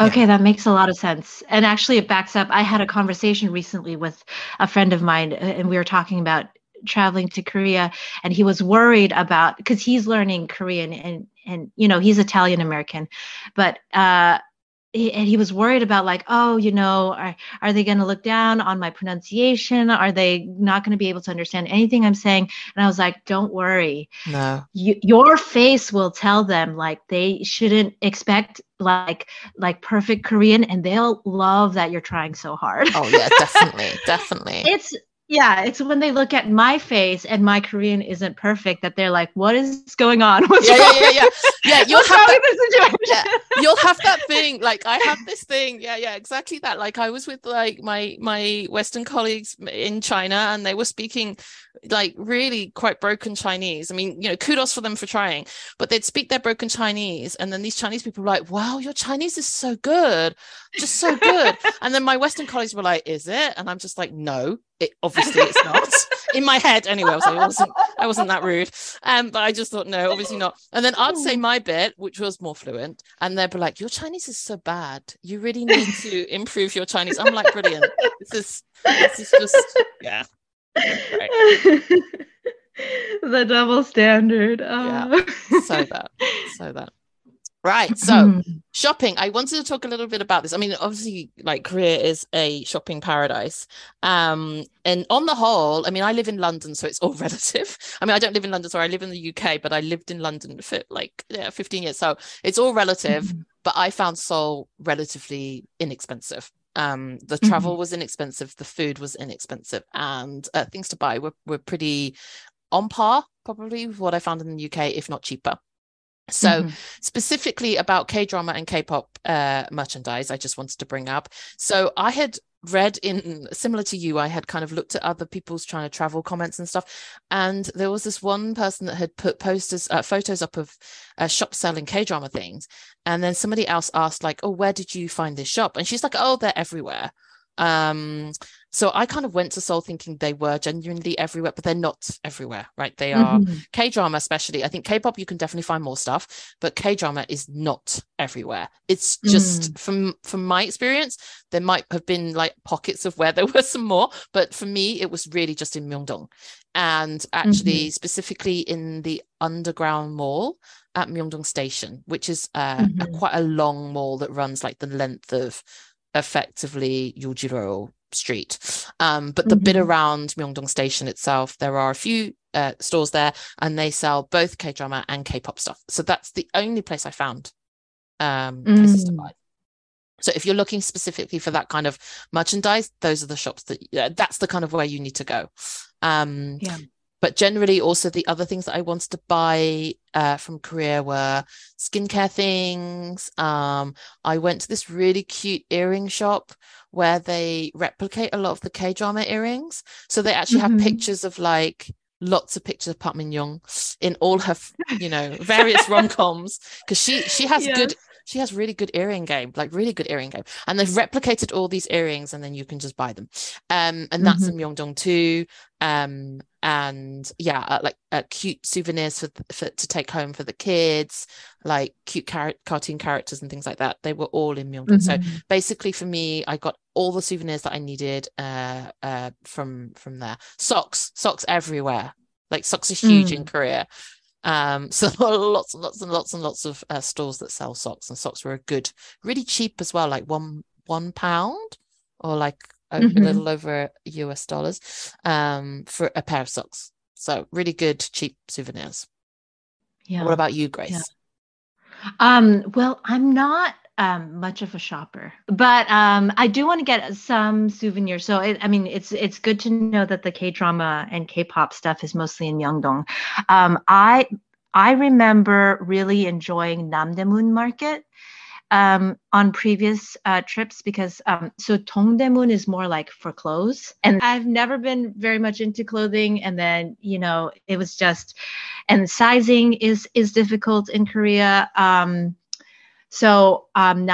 Okay, that makes a lot of sense. And actually, it backs up. I had a conversation recently with a friend of mine, uh, and we were talking about traveling to Korea, and he was worried about because he's learning Korean, and and you know he's Italian American, but uh, he, and he was worried about like, oh, you know, are are they going to look down on my pronunciation? Are they not going to be able to understand anything I'm saying? And I was like, don't worry No. you, your face will tell them like they shouldn't expect like like perfect korean and they'll love that you're trying so hard. Oh yeah, definitely, definitely. it's yeah it's when they look at my face and my korean isn't perfect that they're like what is going on? What's yeah, wrong yeah, yeah, yeah. Yeah, you'll what's have that yeah you'll have that thing like i have this thing. Yeah yeah exactly that. Like i was with like my my western colleagues in china and they were speaking like really quite broken chinese. I mean you know kudos for them for trying but they'd speak their broken chinese and then these chinese people were like wow your chinese is so good just so good. And then my western colleagues were like is it? And i'm just like no it obviously it's not. In my head anyway i was like I wasn't i wasn't that rude. Um but i just thought no obviously not. And then i'd say my bit which was more fluent and they'd be like your chinese is so bad. You really need to improve your chinese. I'm like brilliant. This is this is just yeah the double standard. Yeah. So that. So that. Right. So shopping. I wanted to talk a little bit about this. I mean, obviously, like Korea is a shopping paradise. Um, and on the whole, I mean, I live in London, so it's all relative. I mean, I don't live in London, so I live in the UK, but I lived in London for like yeah, 15 years. So it's all relative. Mm-hmm. But I found Seoul relatively inexpensive. Um, the travel Mm-hmm. was inexpensive, the food was inexpensive, and uh, things to buy were, were pretty on par, probably with what I found in the UK, if not cheaper. So, Mhm. specifically about K drama and K pop uh, merchandise, I just wanted to bring up. So, I had read in similar to you, I had kind of looked at other people's trying to travel comments and stuff. And there was this one person that had put posters, uh, photos up of uh, shop selling K drama things. And then somebody else asked, like, oh, where did you find this shop? And she's like, oh, they're everywhere. Um, so I kind of went to Seoul thinking they were genuinely everywhere, but they're not everywhere, right? They are Mhm. K drama, especially. I think K pop, you can definitely find more stuff, but K drama is not everywhere. It's just from from my experience, there might have been like pockets of where there were some more, but for me, it was really just in Myeongdong, and actually specifically in the underground mall at Myeongdong Station, which is uh, a, Mhm. quite a long mall that runs like the length of effectively Euljiro Street. Um, but the bit Mhm. around Myeongdong Station itself, there are a few uh, stores there, and they sell both K drama and K pop stuff. So that's the only place I found um, places to Mm. buy. So if you're looking specifically for that kind of merchandise, those are the shops that yeah, that's the kind of where you need to go. Um, Yeah. But generally, also the other things that I wanted to buy uh, from Korea were skincare things. Um, I went to this really cute earring shop where they replicate a lot of the K drama earrings. So they actually have Mhm. pictures of like lots of pictures of Park Min Young in all her, you know, various rom coms because she she has good she has really good earring game, like really good earring game. And they've replicated all these earrings and then you can just buy them. Um, and that's in Myeongdong too. Um, and yeah, uh, like uh, cute souvenirs for, for to take home for the kids, like cute car- cartoon characters and things like that. They were all in Myeongdong. So Mhm. basically for me, I got all the souvenirs that I needed uh, uh, from from there. Socks, socks everywhere. Like socks are huge in Korea. Um, so lots and lots and lots and lots of uh, stores that sell socks, and socks were a good, really cheap as well, like one one pound or like a, Mhm. a little over US dollars um, for a pair of socks. So really good, cheap souvenirs. yeah. What about you, Grace? Um, well, I'm not um, much of a shopper, but um, I do want to get some souvenirs. So, it, I mean, it's it's good to know that the K drama and K pop stuff is mostly in Myeongdong. Um, I I remember really enjoying Namdaemun Market um, on previous uh, trips because um, so Dongdaemun is more like for clothes, and I've never been very much into clothing. And then you know, it was just, and sizing is is difficult in Korea. Um, so um,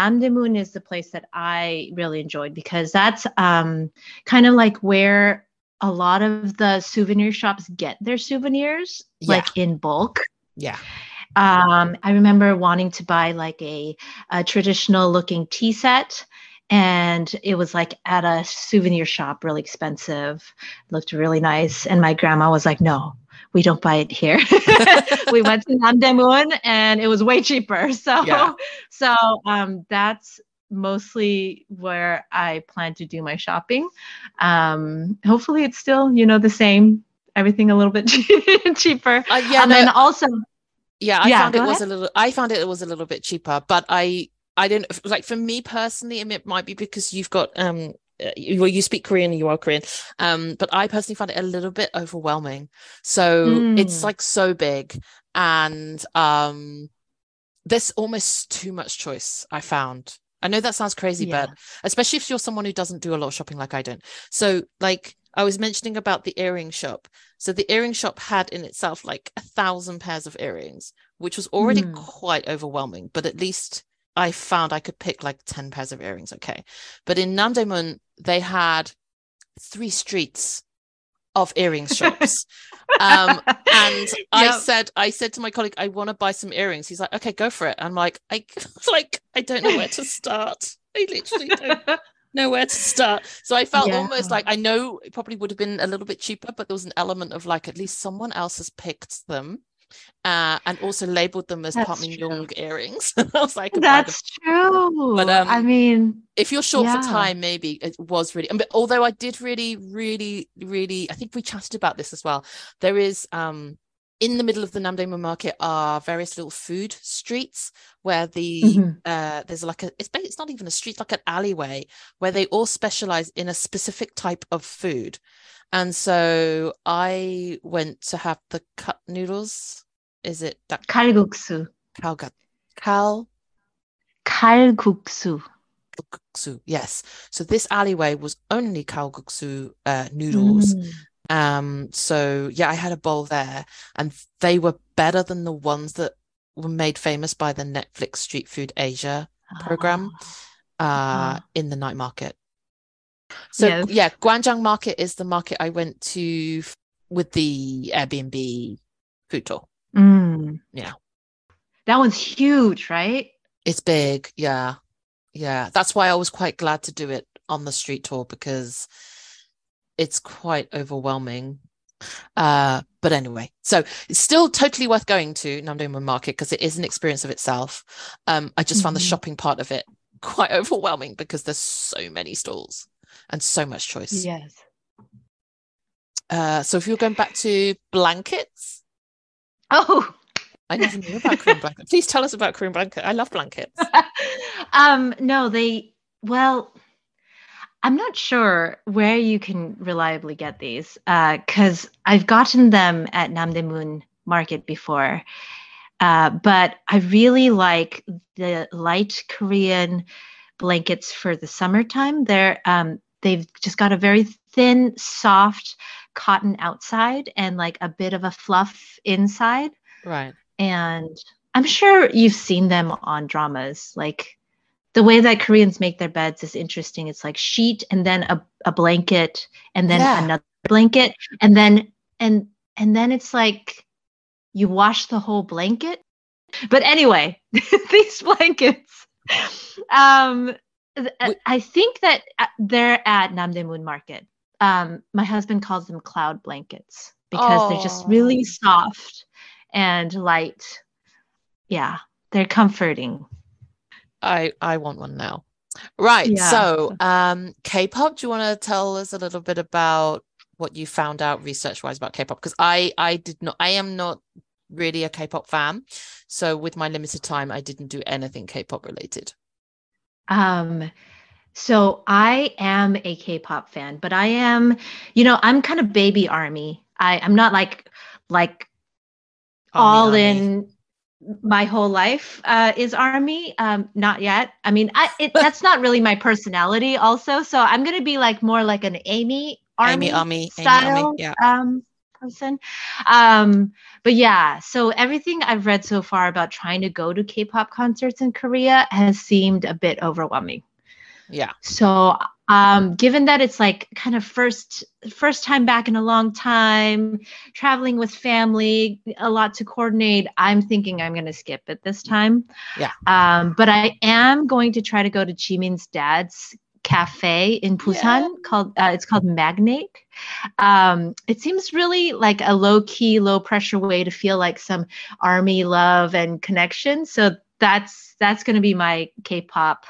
is the place that I really enjoyed because that's um, kind of like where a lot of the souvenir shops get their souvenirs, Yeah. like in bulk. Yeah. Um, I remember wanting to buy like a, a traditional looking tea set. And it was like at a souvenir shop, really expensive, looked really nice. And my grandma was like, no, we don't buy it here. we went to Namdaemun and it was way cheaper. So, Yeah. so um, that's mostly where I plan to do my shopping. Um, hopefully it's still, you know, the same, everything a little bit cheaper. Uh, yeah. and no, then also, yeah i Yeah, found it go was a little i found it was a little bit cheaper but i i don't like for me personally and it might be because you've got um well, you speak korean and you are korean um but i personally found it a little bit overwhelming so it's Mm. like so big and um there's almost too much choice i found i know that sounds crazy Yeah. but especially if you're someone who doesn't do a lot of shopping like i don't so like i was mentioning about the earring shop so the earring shop had in itself like a thousand pairs of earrings, which was already Mm. quite overwhelming. But at least I found I could pick like 10 pairs of earrings. Okay. But in Namdaemun, they had three streets of earring shops. um, and I said, I said to my colleague, I want to buy some earrings. He's like, okay, go for it. I'm like, I like, I don't know where to start. I literally don't know where to start. So I felt Yeah. almost like I know it probably would have been a little bit cheaper, but there was an element of like at least someone else has picked them. Uh, and also labeled them as Min. Young earrings. I was like, I could buy them. That's true. But, um, I mean, if you're short Yeah. for time, maybe it was really. But although I did really, really, really, I think we chatted about this as well. There is um in the middle of the Namdaemun market are various little food streets where the Mhm. uh there's like a it's it's not even a street like an alleyway where they all specialize in a specific type of food. And so I went to have the cut noodles. Is it that kalguksu. kalgat kal Kalguksu. kalguksu? Yes. So this alleyway was only kalguksu uh, noodles. Mm. Um, so yeah, I had a bowl there, and they were better than the ones that were made famous by the Netflix Street Food Asia program uh, in the night market. So Yes. yeah, Gwangjang Market is the market I went to f- with the Airbnb food tour. Mm. Yeah. That one's huge, right? It's big, yeah, yeah. That's why I was quite glad to do it on the street tour because it's quite overwhelming. Uh, but anyway, so it's still totally worth going to Namdaemun Market because it is an experience of itself. Um, I just found the Mhm. shopping part of it quite overwhelming because there's so many stalls and so much choice. Yes. Uh, so if you're going back to blankets, Oh, I never knew about Korean blanket. Please tell us about Korean blanket. I love blankets. um, no, they, well, I'm not sure where you can reliably get these because I've gotten them at Namdaemun Market before. Uh, but I really like the light Korean blankets for the summertime. They're um, they've just got a very thin, soft cotton outside and like a bit of a fluff inside Right. and I'm sure you've seen them on dramas. Like the way that Koreans make their beds is interesting. It's like sheet and then a, a blanket and then Yeah. another blanket and then and and then it's like you wash the whole blanket. But anyway, these blankets um We- I think that uh, they're at Namdaemun Market. Um my husband calls them cloud blankets because they're just really soft and light. Yeah, they're comforting. I I want one now. Right. Yeah. So, um, K-pop. Do you want to tell us a little bit about what you found out research-wise about K-pop? Because I I did not. I am not really a K-pop fan. So, with my limited time, I didn't do anything K-pop related. Um so I am a K-pop fan, but I am, you know, I'm kind of baby army. I I'm not like like Army, all army. in my whole life uh, is army um not yet i mean i it, that's not really my personality also so i'm gonna be like more like an amy army, Amy, Army, Amy, style Army, yeah. um person um but yeah so everything i've read so far about trying to go to k-pop concerts in korea has seemed a bit overwhelming Yeah. so um given that it's like kind of first first time back in a long time traveling with family a lot to coordinate i'm thinking i'm going to skip it this time. Yeah. um but i am going to try to go to jimin's dad's cafe in busan Yeah. called uh, it's called magnate. Um it seems really like a low key low pressure way to feel like some army love and connection. So that's that's going to be my k-pop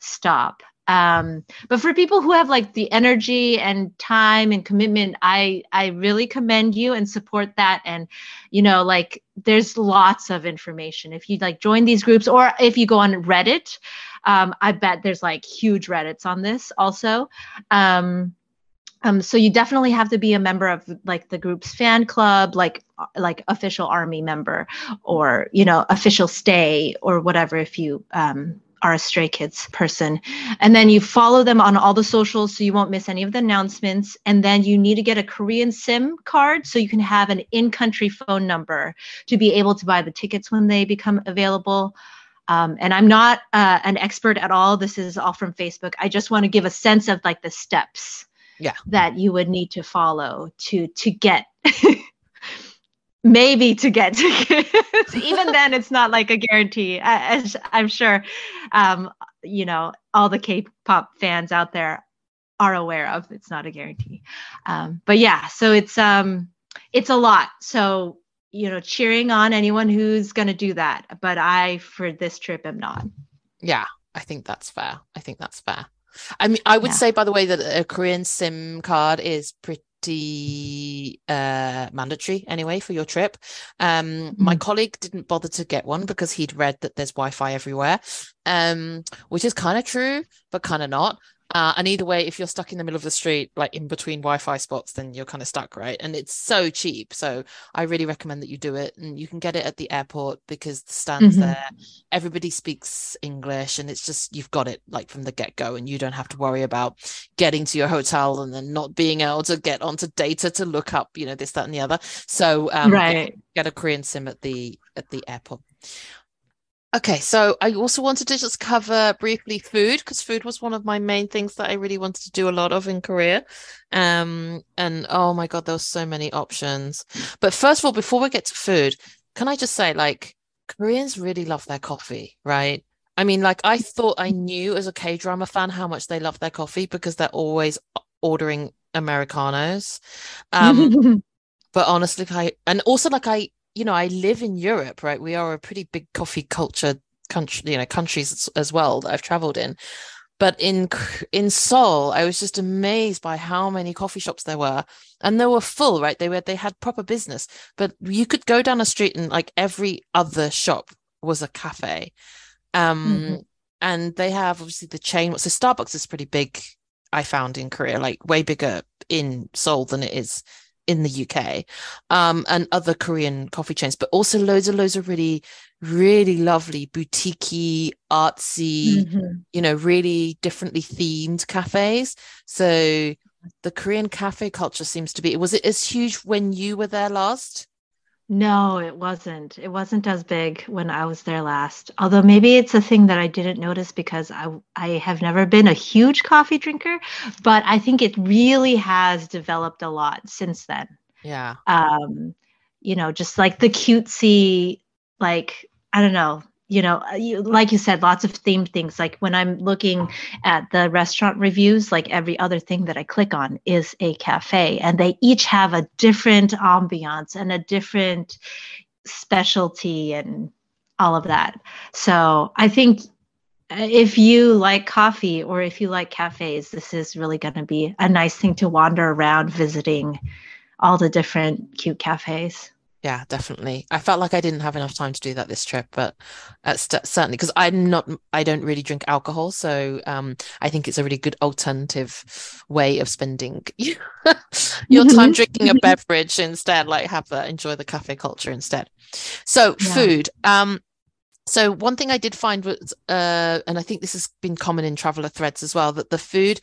stop um but for people who have like the energy and time and commitment i i really commend you and support that and you know like there's lots of information if you like join these groups or if you go on reddit um i bet there's like huge reddits on this also um um, so you definitely have to be a member of like the group's fan club, like uh, like official army member, or you know official stay or whatever. If you um, are a Stray Kids person, and then you follow them on all the socials so you won't miss any of the announcements. And then you need to get a Korean SIM card so you can have an in-country phone number to be able to buy the tickets when they become available. Um, and I'm not uh, an expert at all. This is all from Facebook. I just want to give a sense of like the steps Yeah. that you would need to follow to to get maybe to get tickets. Even then, it's not like a guarantee. As I'm sure, um, you know, all the K-pop fans out there are aware of. It's not a guarantee. Um, but yeah, so it's um, it's a lot. So you know, cheering on anyone who's going to do that. But I, for this trip, am not. Yeah, I think that's fair. I think that's fair. I mean, I would yeah. say, by the way, that a Korean SIM card is pretty uh mandatory anyway for your trip um mm-hmm. my colleague didn't bother to get one because he'd read that there's wi-fi everywhere um which is kind of true but kind of not uh, and either way, if you're stuck in the middle of the street, like in between Wi-Fi spots, then you're kind of stuck, right? And it's so cheap. So I really recommend that you do it, and you can get it at the airport because the stands mm-hmm. there. Everybody speaks English, and it's just you've got it like from the get-go, and you don't have to worry about getting to your hotel and then not being able to get onto data to look up, you know, this, that, and the other. So um, right. get, get a Korean SIM at the at the airport. Okay, so I also wanted to just cover briefly food because food was one of my main things that I really wanted to do a lot of in Korea. Um, and oh my God, there were so many options. But first of all, before we get to food, can I just say, like, Koreans really love their coffee, right? I mean, like, I thought I knew as a K drama fan how much they love their coffee because they're always ordering Americanos. Um, but honestly, I, and also, like, I, you know, I live in Europe, right? We are a pretty big coffee culture country, you know, countries as, well that I've traveled in. But in in Seoul, I was just amazed by how many coffee shops there were, and they were full. Right, they were they had proper business. But you could go down a street and like every other shop was a cafe. Um, mm-hmm. and they have obviously the chain. So Starbucks is pretty big. I found in Korea, like way bigger in Seoul than it is in the UK um, and other Korean coffee chains, but also loads and loads of really, really lovely boutiquey, artsy, mm-hmm. you know, really differently themed cafes. So the Korean cafe culture seems to be, was it as huge when you were there last? No, it wasn't. It wasn't as big when I was there last. Although maybe it's a thing that I didn't notice because I I have never been a huge coffee drinker, but I think it really has developed a lot since then. Yeah. Um, you know, just like the cutesy, like I don't know, you know, uh, you, like you said, lots of themed things. Like when I'm looking at the restaurant reviews, like every other thing that I click on is a cafe, and they each have a different ambiance and a different specialty and all of that. So I think uh, if you like coffee or if you like cafes, this is really going to be a nice thing to wander around visiting all the different cute cafes yeah definitely i felt like i didn't have enough time to do that this trip but that's certainly because i'm not i don't really drink alcohol so um i think it's a really good alternative way of spending your mm-hmm. time drinking a beverage instead like have that enjoy the cafe culture instead so yeah. food um so one thing I did find was, uh, and I think this has been common in traveler threads as well, that the food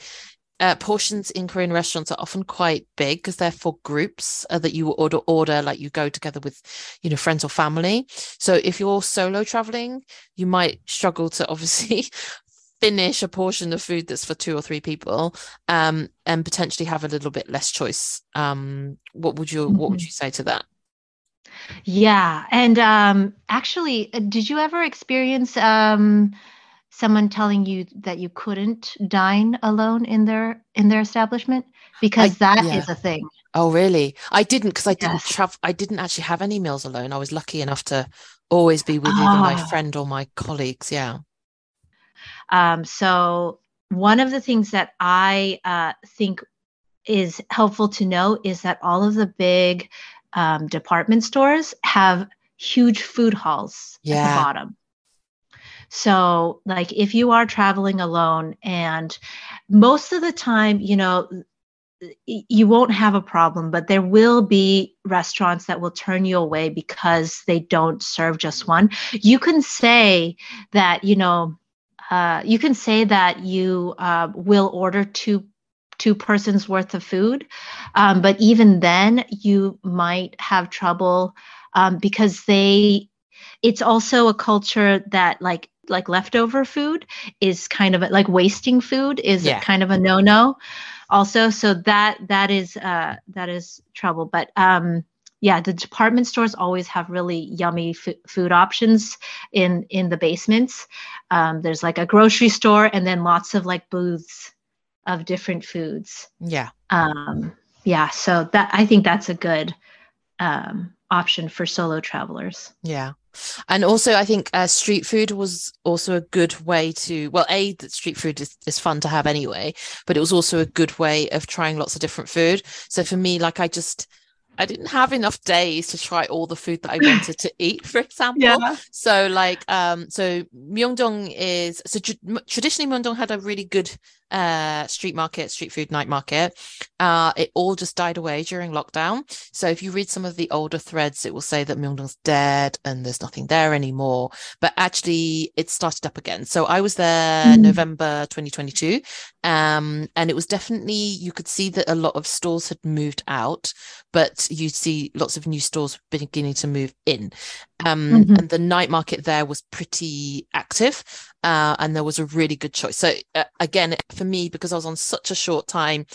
uh, portions in Korean restaurants are often quite big because they're for groups uh, that you order order like you go together with you know friends or family. So if you're solo traveling, you might struggle to obviously finish a portion of food that's for two or three people um, and potentially have a little bit less choice. Um, what would you what would mm-hmm. you say to that? Yeah, and um, actually, uh, did you ever experience? Um, someone telling you that you couldn't dine alone in their in their establishment because I, that yeah. is a thing oh really i didn't because i didn't yes. travel i didn't actually have any meals alone i was lucky enough to always be with oh. either my ah. friend or my colleagues yeah um, so one of the things that i uh, think is helpful to know is that all of the big um, department stores have huge food halls yeah. at the bottom so, like, if you are traveling alone, and most of the time, you know, you won't have a problem, but there will be restaurants that will turn you away because they don't serve just one. You can say that, you know, uh, you can say that you uh, will order two two persons worth of food, um, but even then, you might have trouble um, because they. It's also a culture that like like leftover food is kind of like wasting food is yeah. kind of a no-no also so that that is uh that is trouble but um yeah, the department stores always have really yummy f- food options in in the basements. Um, there's like a grocery store and then lots of like booths of different foods. Yeah. Um, yeah, so that I think that's a good um, option for solo travelers. Yeah. And also, I think uh, street food was also a good way to, well, A, that street food is, is fun to have anyway, but it was also a good way of trying lots of different food. So for me, like, I just, I didn't have enough days to try all the food that I wanted to eat, for example. Yeah. So like um so Myeongdong is so tr- traditionally Myeongdong had a really good uh street market, street food night market. Uh it all just died away during lockdown. So if you read some of the older threads it will say that Myeongdong's dead and there's nothing there anymore, but actually it started up again. So I was there Mm. November 2022 um and it was definitely you could see that a lot of stores had moved out but you see lots of new stores beginning to move in. Um, Mhm. And the night market there was pretty active, uh, and there was a really good choice. So uh, again, for me, because I was on such a short time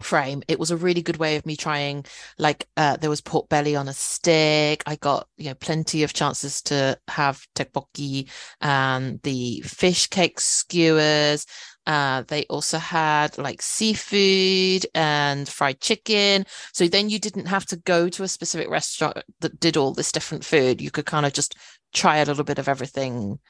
frame, it was a really good way of me trying. Like uh, there was pork belly on a stick. I got you know plenty of chances to have tteokbokki and the fish cake skewers. Uh, they also had like seafood and fried chicken. So then you didn't have to go to a specific restaurant that did all this different food. You could kind of just try a little bit of everything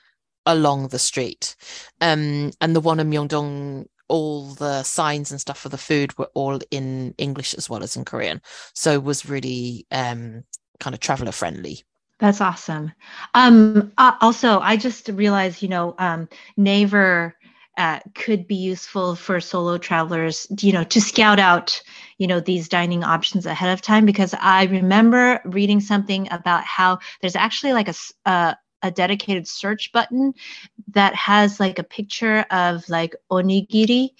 along the street. Um, and the one in Myeongdong, all the signs and stuff for the food were all in English as well as in Korean. So it was really um, kind of traveler friendly. That's awesome. Um, uh, also, I just realized, you know, um, Naver uh, could be useful for solo travelers, you know, to scout out, you know, these dining options ahead of time. Because I remember reading something about how there's actually like a s- uh, a dedicated search button that has like a picture of like onigiri,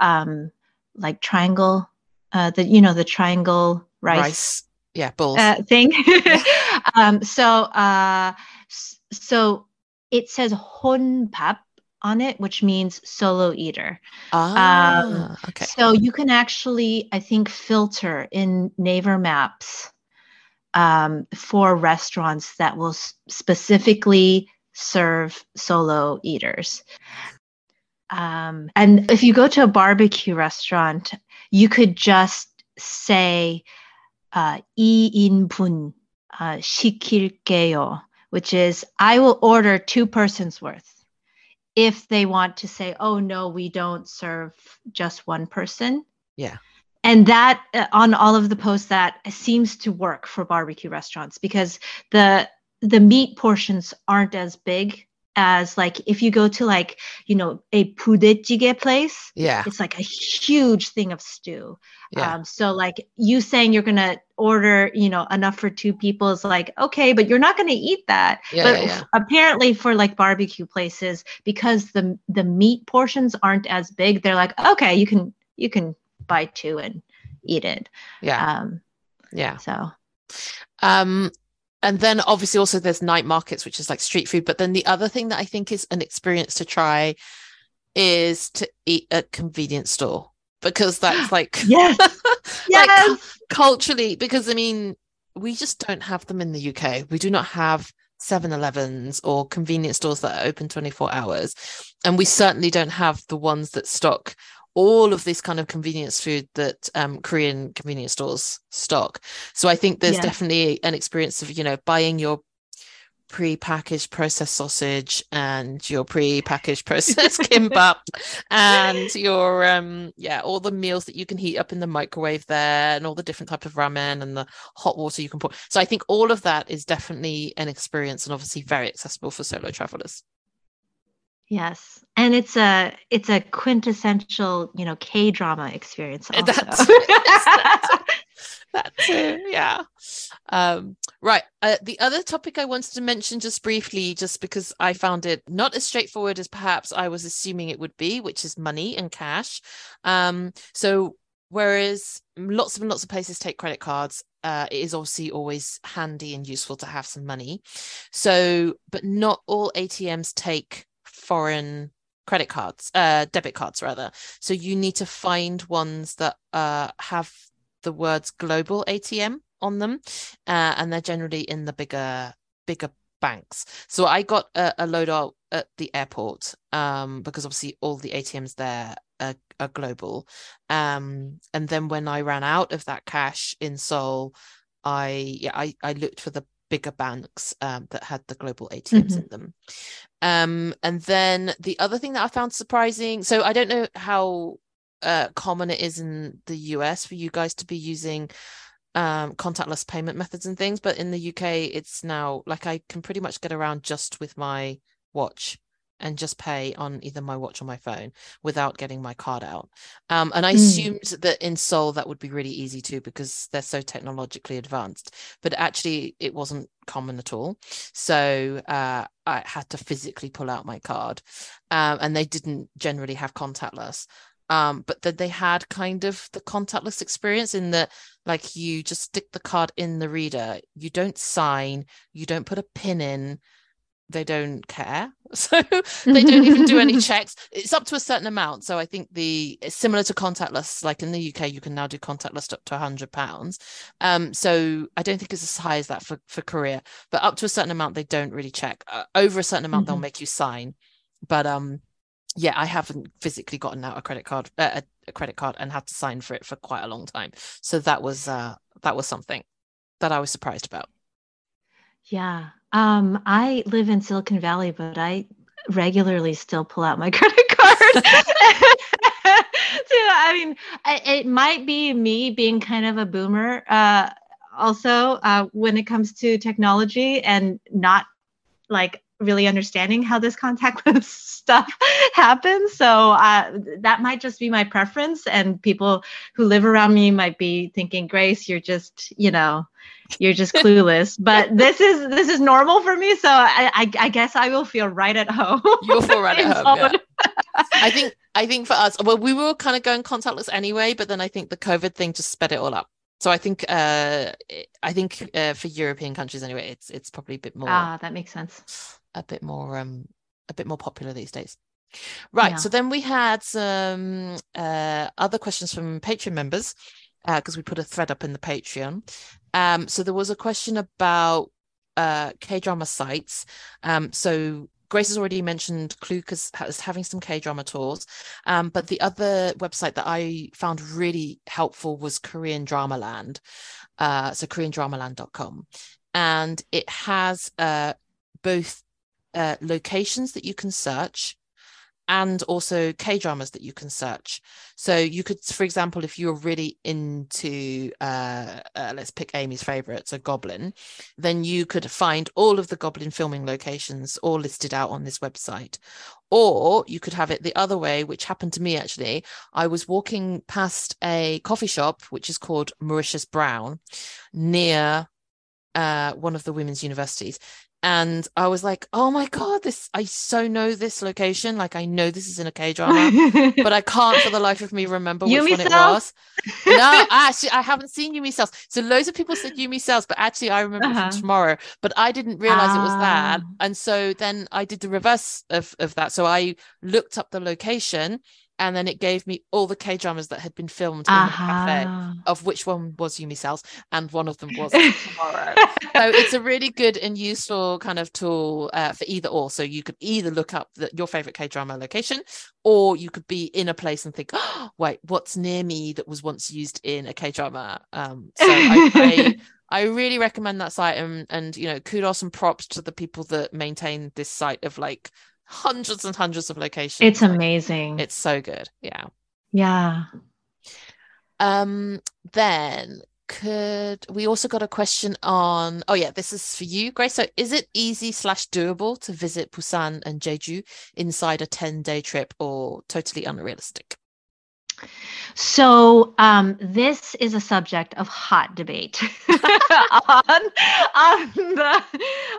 um, like triangle, uh, the you know the triangle rice Rice. Yeah, balls. uh, thing. um, so, uh, so it says honbap on it, which means solo eater. ah, okay. So you can actually, I think, filter in Naver Maps um, for restaurants that will s- specifically serve solo eaters. Um, and if you go to a barbecue restaurant, you could just say uh, 2인분 uh, 시킬게요, which is I will order two persons worth. If they want to say, oh no, we don't serve just one person. Yeah. And that uh, on all of the posts that seems to work for barbecue restaurants because the the meat portions aren't as big as like if you go to like you know a pudejjigae place Yeah, it's like a huge thing of stew yeah, um, so like you saying you're gonna order, you know, enough for two people is like okay, but you're not gonna eat that. yeah, but yeah, yeah. apparently for like barbecue places, because the the meat portions aren't as big, they're like okay, you can you can buy two and eat it. yeah, Um, yeah. so Um, and then obviously also there's night markets, which is like street food. But then the other thing that I think is an experience to try is to eat at convenience store because that's like yes, like culturally because I mean we just don't have them in the UK. We do not have 7-Elevens or convenience stores that are open 24 hours. And we certainly don't have the ones that stock all of this kind of convenience food that um, Korean convenience stores stock. So I think there's Yeah. definitely an experience of, you know, buying your pre-packaged processed sausage and your pre-packaged processed kimbap and your um yeah all the meals that you can heat up in the microwave there and all the different type of ramen and the hot water you can pour so i think all of that is definitely an experience and obviously very accessible for solo travelers yes, and it's a it's a quintessential you know K drama experience. Also. That's- that's- that too yeah. Um right uh, the other topic i wanted to mention just briefly just because i found it not as straightforward as perhaps i was assuming it would be which is money and cash. Um so whereas lots and lots of places take credit cards uh, it is obviously always handy and useful to have some money. So but not all atms take foreign credit cards uh debit cards rather so you need to find ones that uh have the words global ATM on them, uh, and they're generally in the bigger bigger banks. So I got a, a load out at the airport um, because obviously all the ATMs there are, are global. Um, and then when I ran out of that cash in Seoul, I yeah I, I looked for the bigger banks um, that had the global ATMs mm-hmm. in them. Um, and then the other thing that I found surprising, so I don't know how uh, common it is in the US for you guys to be using um, contactless payment methods and things, but in the UK, it's now like I can pretty much get around just with my watch and just pay on either my watch or my phone without getting my card out. Um, and I mm. assumed that in Seoul that would be really easy too because they're so technologically advanced. But actually, it wasn't common at all. So uh, I had to physically pull out my card, um, and they didn't generally have contactless. Um, but then they had kind of the contactless experience in that, like, you just stick the card in the reader, you don't sign, you don't put a pin in they don't care. So they don't even do any checks. It's up to a certain amount. So i think the it's similar to contactless. Like in the uk you can now do contactless up to 100 pounds. Um so i don't think it's as high as that for for korea but up to a certain amount they don't really check. Uh, over a certain amount mm-hmm. they'll make you sign. But um yeah i haven't physically gotten out a credit card uh, a, a credit card and had to sign for it for quite a long time. So that was uh that was something that i was surprised about. Yeah. Um, I live in Silicon Valley, but I regularly still pull out my credit card. so, I mean, it might be me being kind of a boomer uh, also uh, when it comes to technology and not like really understanding how this contactless stuff happens. So uh, that might just be my preference. And people who live around me might be thinking, Grace, you're just, you know, you're just clueless. but this is this is normal for me. So I, I, I guess I will feel right at home. You'll feel right at home. Yeah. I think I think for us, well, we were kind of going contactless anyway, but then I think the COVID thing just sped it all up. So I think uh, I think uh, for European countries anyway, it's it's probably a bit more. Ah, that makes sense a bit more um a bit more popular these days. Right. Yeah. So then we had some uh, other questions from Patreon members because uh, we put a thread up in the Patreon. Um, so there was a question about uh, K drama sites. Um, so Grace has already mentioned Klook as, as having some K drama tours, um, but the other website that I found really helpful was Korean Drama Land. Uh, so KoreanDramaland.com, and it has uh, both uh, locations that you can search and also K dramas that you can search. So you could, for example, if you're really into, uh, uh, let's pick Amy's favorite, so Goblin, then you could find all of the Goblin filming locations all listed out on this website. Or you could have it the other way, which happened to me actually. I was walking past a coffee shop, which is called Mauritius Brown, near uh, one of the women's universities and I was like, "Oh my god, this! I so know this location. Like, I know this is in a K drama, but I can't for the life of me remember which Yumi one it was." No, actually, I haven't seen Yumi Cells. So loads of people said Yumi Cells, but actually, I remember uh-huh. from tomorrow. But I didn't realize it was that, ah. and so then I did the reverse of of that. So I looked up the location and then it gave me all the K dramas that had been filmed in uh-huh. the cafe, of which one was Yumi Cells, and one of them was tomorrow. so it's a really good and useful kind of tool uh, for either or. So you could either look up the, your favorite K drama location, or you could be in a place and think, oh, wait, what's near me that was once used in a K drama? Um, so I, I I really recommend that site and and you know kudos and props to the people that maintain this site of like hundreds and hundreds of locations. It's amazing. It's so good. Yeah. Yeah. Um, then could we also got a question on oh yeah this is for you grace so is it easy slash doable to visit busan and jeju inside a 10 day trip or totally unrealistic so um, this is a subject of hot debate on, on the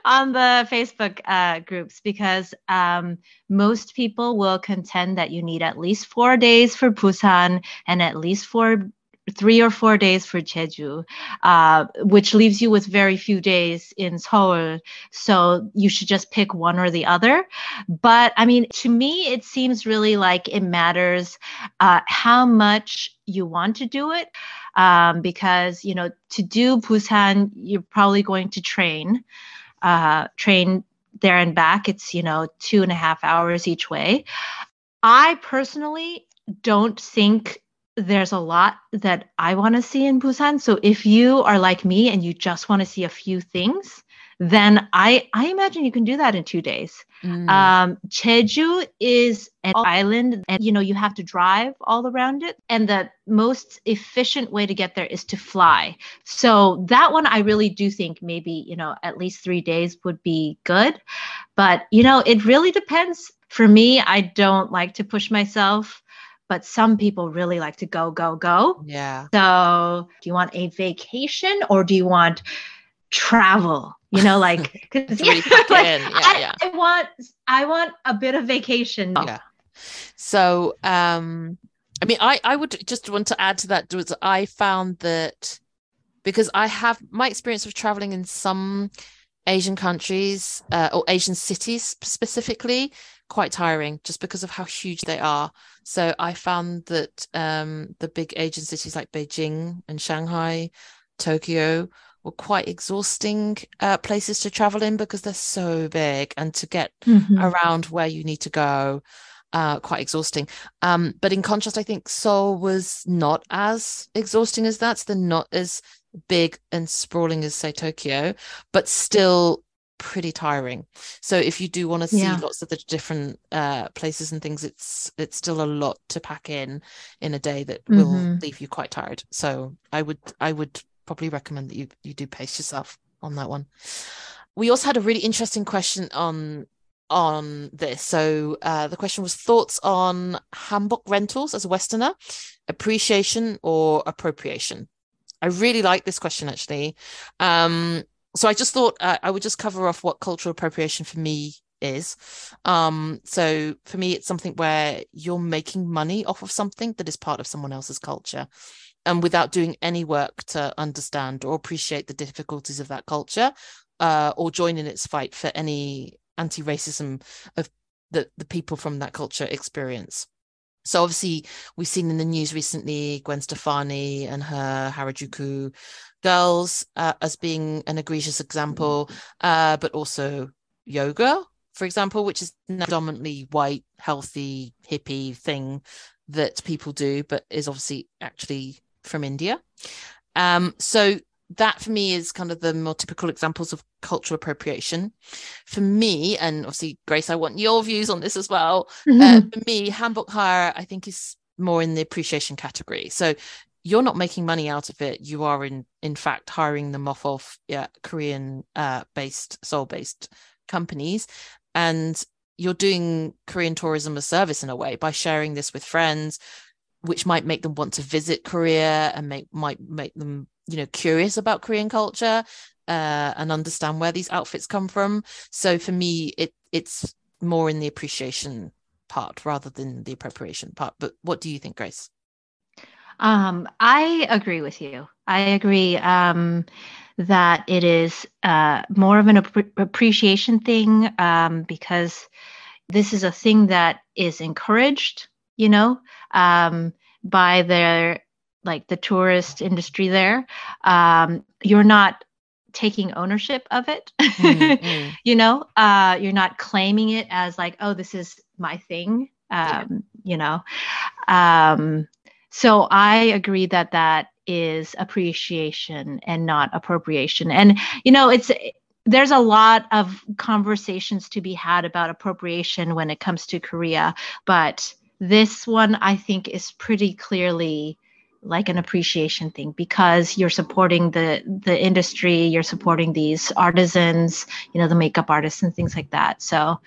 on the Facebook uh, groups because um, most people will contend that you need at least four days for Busan and at least four three or four days for Jeju, uh, which leaves you with very few days in Seoul. So you should just pick one or the other. But I mean, to me, it seems really like it matters uh, how much you want to do it. Um, because, you know, to do Busan, you're probably going to train, uh, train there and back. It's, you know, two and a half hours each way. I personally don't think there's a lot that I want to see in Busan. So if you are like me and you just want to see a few things, then I I imagine you can do that in two days. Mm. Um, Jeju is an island, and you know you have to drive all around it, and the most efficient way to get there is to fly. So that one I really do think maybe you know at least three days would be good, but you know it really depends. For me, I don't like to push myself but some people really like to go, go, go. Yeah. So do you want a vacation or do you want travel? You know, like, cause, yeah, like yeah, I, yeah. I want I want a bit of vacation. Yeah. So um I mean I I would just want to add to that was I found that because I have my experience of traveling in some Asian countries uh, or Asian cities specifically quite tiring just because of how huge they are. So I found that um, the big Asian cities like Beijing and Shanghai, Tokyo were quite exhausting uh, places to travel in because they're so big and to get mm-hmm. around where you need to go. Uh, quite exhausting. Um, but in contrast, I think Seoul was not as exhausting as that. So they're not as big and sprawling as say Tokyo, but still pretty tiring. So if you do want to see yeah. lots of the different uh, places and things, it's it's still a lot to pack in in a day that mm-hmm. will leave you quite tired. So I would I would probably recommend that you you do pace yourself on that one. We also had a really interesting question on on this. So uh, the question was thoughts on hanbok rentals as a Westerner, appreciation or appropriation. I really like this question actually. Um, so I just thought uh, I would just cover off what cultural appropriation for me is. Um, so for me, it's something where you're making money off of something that is part of someone else's culture. And without doing any work to understand or appreciate the difficulties of that culture, uh, or join in its fight for any anti-racism of the, the people from that culture experience. So obviously, we've seen in the news recently Gwen Stefani and her Harajuku girls uh, as being an egregious example, uh, but also yoga, for example, which is predominantly white, healthy, hippie thing that people do, but is obviously actually from India. Um, so that for me is kind of the more typical examples of cultural appropriation. For me, and obviously, Grace, I want your views on this as well. Mm-hmm. Uh, for me, Hanbok hire, I think, is more in the appreciation category. So you're not making money out of it. You are in in fact hiring them off of yeah, Korean uh, based Seoul based companies, and you're doing Korean tourism a service in a way by sharing this with friends, which might make them want to visit Korea and make might make them you know curious about Korean culture uh, and understand where these outfits come from. So for me, it it's more in the appreciation part rather than the appropriation part. But what do you think, Grace? Um, I agree with you. I agree um, that it is uh, more of an ap- appreciation thing um, because this is a thing that is encouraged, you know, um, by their like the tourist industry there. Um, you're not taking ownership of it mm-hmm. you know uh you're not claiming it as like oh this is my thing um yeah. you know um so I agree that that is appreciation and not appropriation. And you know, it's there's a lot of conversations to be had about appropriation when it comes to Korea, but this one I think is pretty clearly like an appreciation thing because you're supporting the the industry you're supporting these artisans you know the makeup artists and things like that so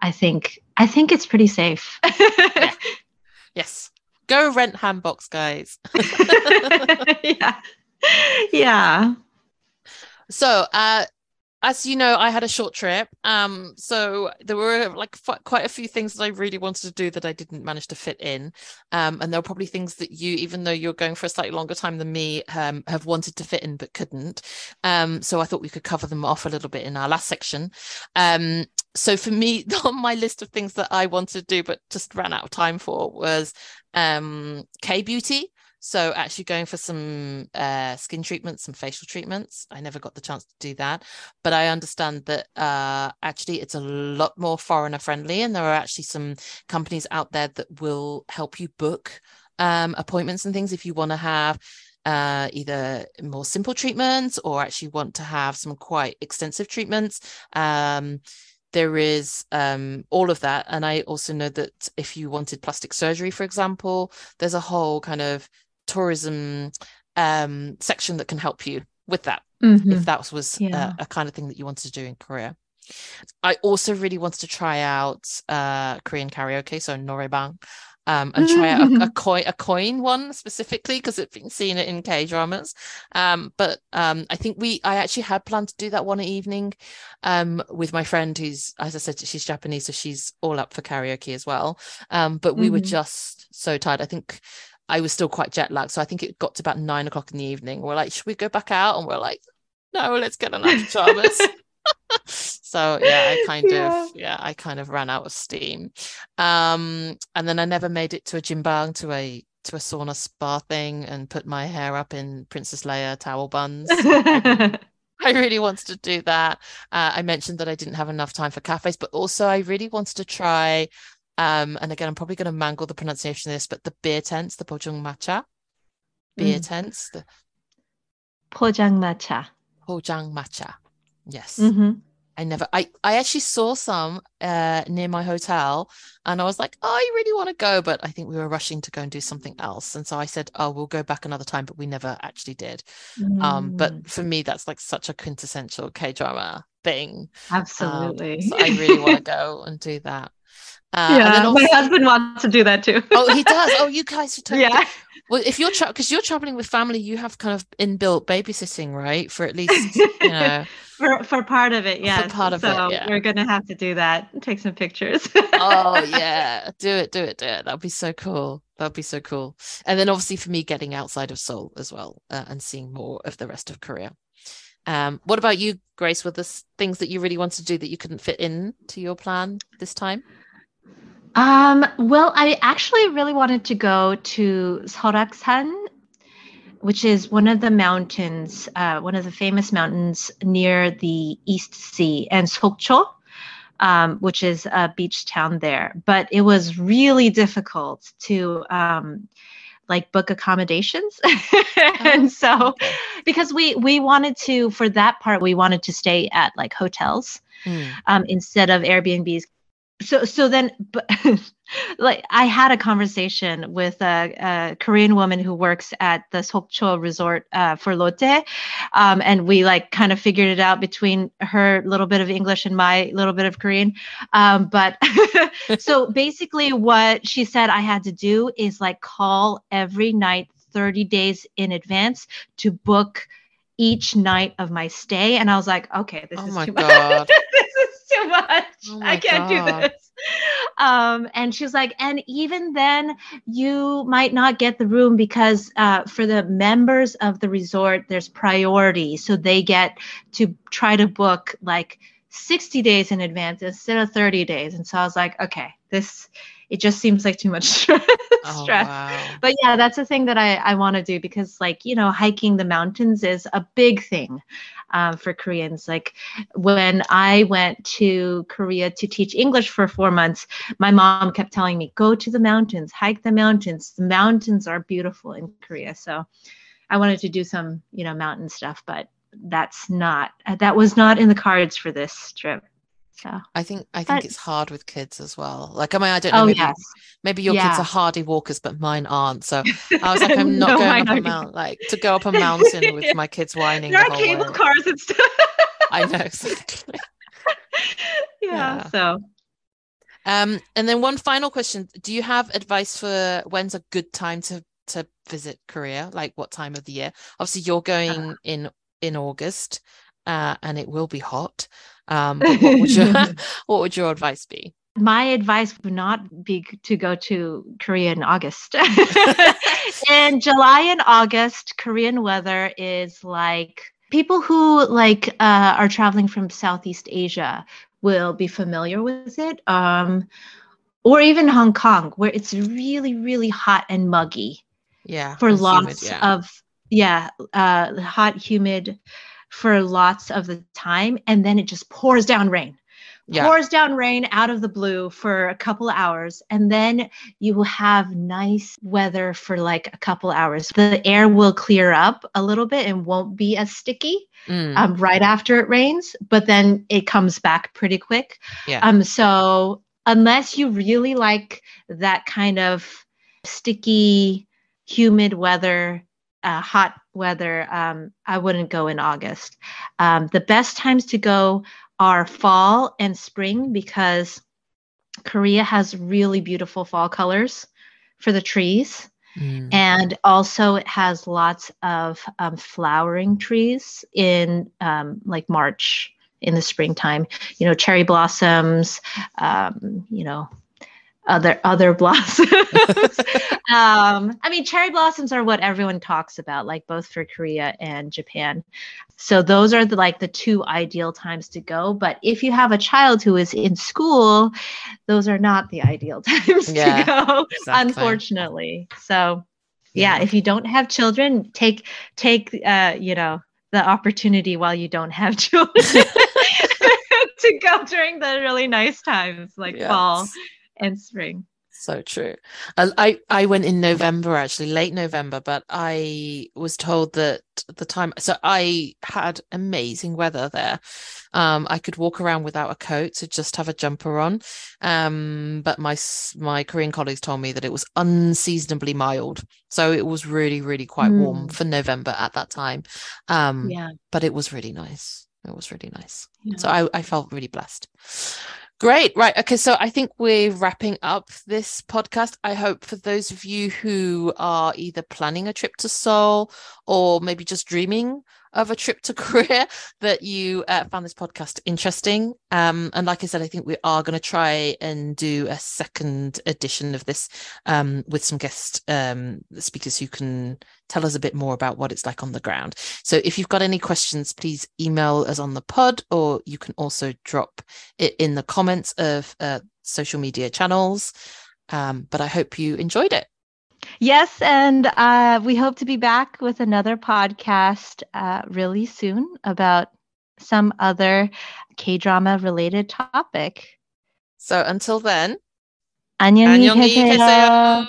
i think i think it's pretty safe yeah. yes Go rent hanboks, guys. yeah. Yeah. So, uh, as you know, I had a short trip. Um, so there were like f- quite a few things that I really wanted to do that I didn't manage to fit in. Um, and there were probably things that you, even though you're going for a slightly longer time than me, um, have wanted to fit in but couldn't. Um, so I thought we could cover them off a little bit in our last section. Um, so for me, on my list of things that I wanted to do but just ran out of time for was um K beauty. So actually going for some uh, skin treatments, some facial treatments. I never got the chance to do that, but I understand that uh, actually it's a lot more foreigner friendly, and there are actually some companies out there that will help you book um, appointments and things if you want to have uh, either more simple treatments or actually want to have some quite extensive treatments. Um, there is um, all of that. And I also know that if you wanted plastic surgery, for example, there's a whole kind of tourism um, section that can help you with that Mhm. if that was Yeah. a, a kind of thing that you wanted to do in Korea. I also really wanted to try out uh, Korean karaoke, so noraebang, um, and try out a, a coin a coin one specifically because I've been seeing it in K dramas. Um, but um, I think we I actually had planned to do that one evening um, with my friend who's as I said she's Japanese, so she's all up for karaoke as well. Um, but we were Mhm. just so tired. I think I was still quite jet lagged, so I think it got to about nine o'clock in the evening. We're like, should we go back out? And we're like, no, let's get another pajamas. so yeah i kind yeah. of yeah i kind of ran out of steam um and then i never made it to a gym bang to a to a sauna spa thing and put my hair up in princess leia towel buns I really wanted to do that. Uh, I mentioned that I didn't have enough time for cafes, but also I really wanted to try. Um, and again, I'm probably going to mangle the pronunciation of this, but the beer tents, the Pojangmacha beer mm. tents, the Pojangmacha. Pojang Matcha. Yes. Mhm. I never I I actually saw some uh near my hotel and I was like, oh, I really want to go, but I think we were rushing to go and do something else. And so I said, oh, we'll go back another time, but we never actually did. Um, Mm, but for me, that's like such a quintessential K-drama thing. Um, absolutely. so I really want to go and do that. Uh, yeah, then my husband wants to do that too. oh, he does. Oh, you guys should totally yeah. Well, if you're tra- because you're traveling with family, you have kind of inbuilt babysitting, right? For at least, you know, for for part of it, yes. part of it, yeah. we're gonna have to do that. Take some pictures. oh yeah, do it, do it, do it. That'd be so cool. That'd be so cool. And then obviously for me, getting outside of Seoul as well uh, and seeing more of the rest of Korea. Um, what about you, Grace? Were the things that you really wanted to do that you couldn't fit in to your plan this time? Um, well, I actually really wanted to go to Seoraksan, which is one of the mountains, uh, one of the famous mountains near the East Sea, and Sokcho, um, which is a beach town there. But it was really difficult to um, like book accommodations, and so because we we wanted to for that part we wanted to stay at like hotels Mm. um, instead of Airbnbs. So so then, but like I had a conversation with a, a Korean woman who works at the Sokcho Resort uh, for Lotte, um, and we like kind of figured it out between her little bit of English and my little bit of Korean. Um, but so basically, what she said I had to do is like call every night 30 days in advance to book each night of my stay and i was like okay this Oh is my too much God. is too much. Oh i can't God. do this. Um and she's like and even then you might not get the room because uh, for the members of the resort there's priority. So they get to try to book like 60 days in advance instead of 30 days. And so i was like okay this it just seems like too much stress. Oh wow. but yeah that's a thing that i, I want to do because like you know hiking the mountains is a big thing um, for koreans. Like when i went to korea to teach english for four months my mom kept telling me go to the mountains hike the mountains. The mountains are beautiful in korea. So i wanted to do some you know mountain stuff but that's not that was not in the cards for this trip so I think I think But- it's hard with kids as well. Like I mean, I don't know. oh maybe yes maybe your kids are hardy walkers, but mine aren't. So I was like, I'm not No, going up a mountain, like to go up a mountain with my kids whining there the are cable way. cars and stuff I know exactly. yeah, Yeah. so Um, and then one final question: Do you have advice for when's a good time to to visit Korea? Like what time of the year? Obviously, you're going in in August. uh, and it will be hot. Um, what would your what would your advice be? My advice would not be to go to Korea in August. in July and August, Korean weather is like people who like uh, are traveling from Southeast Asia will be familiar with it. Um, or even Hong Kong, where it's really, really hot and muggy. Yeah. For lots humid, yeah. of yeah, uh, hot, humid for lots of the time, and then it just pours down rain. Yeah. Pours down rain out of the blue for a couple hours, and then you will have nice weather for like a couple hours. The air will clear up a little bit and won't be as sticky mm. um, right after it rains, but then it comes back pretty quick. Yeah. Um. So unless you really like that kind of sticky, humid weather, uh, hot weather, um, I wouldn't go in August. Um, the best times to go are fall and spring because Korea has really beautiful fall colors for the trees. Mm. And also, it has lots of um, flowering trees in um, like March in the springtime. You know, cherry blossoms, um, you know, other other blossoms. um, I mean, cherry blossoms are what everyone talks about, like both for Korea and Japan. So those are the like the two ideal times to go. But if you have a child who is in school, those are not the ideal times yeah, to go, exactly. unfortunately. So yeah, yeah, if you don't have children, take take uh, you know the opportunity while you don't have children to go during the really nice times like yes. fall and spring. So true. I I went in November actually, late November, but I was told that the time. So I had amazing weather there. Um, I could walk around without a coat, so just have a jumper on. Um, but my my Korean colleagues told me that it was unseasonably mild, so it was really really quite mm. warm for November at that time. Um, yeah, but it was really nice. It was really nice. Yeah. So I I felt really blessed. Great. Right. Okay. So I think we're wrapping up this podcast. I hope for those of you who are either planning a trip to Seoul or maybe just dreaming of a trip to Korea that you uh, found this podcast interesting. Um, and like I said, I think we are going to try and do a second edition of this um, with some guest um, speakers who can tell us a bit more about what it's like on the ground. So if you've got any questions, please email us on the pod, or you can also drop it in the comments of uh, social media channels. Um, but I hope you enjoyed it. Yes, and uh, we hope to be back with another podcast uh, really soon about some other K drama related topic. So until then, 안녕히, 안녕히 계세요.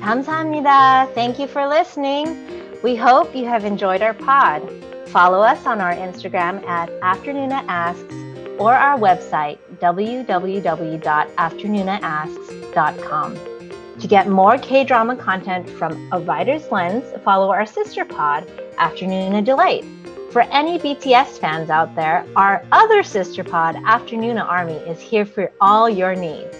감사합니다. Thank you for listening. We hope you have enjoyed our pod. Follow us on our Instagram at Afternoona Asks or our website www.afternoonasks.com. To get more K drama content from a writer's lens, follow our sister pod, Afternoona Delight. For any BTS fans out there, our other sister pod, Afternoona Army, is here for all your needs.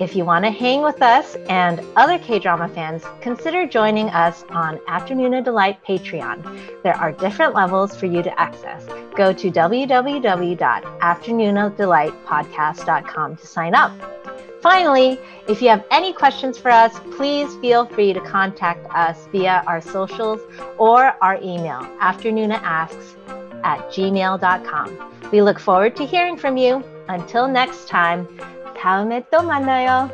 If you want to hang with us and other K drama fans, consider joining us on Afternoona Delight Patreon. There are different levels for you to access. Go to www.afternoonadelightpodcast.com to sign up. Finally, if you have any questions for us, please feel free to contact us via our socials or our email, afternoonasks at gmail.com. We look forward to hearing from you. Until next time, 다음에 또 만나요.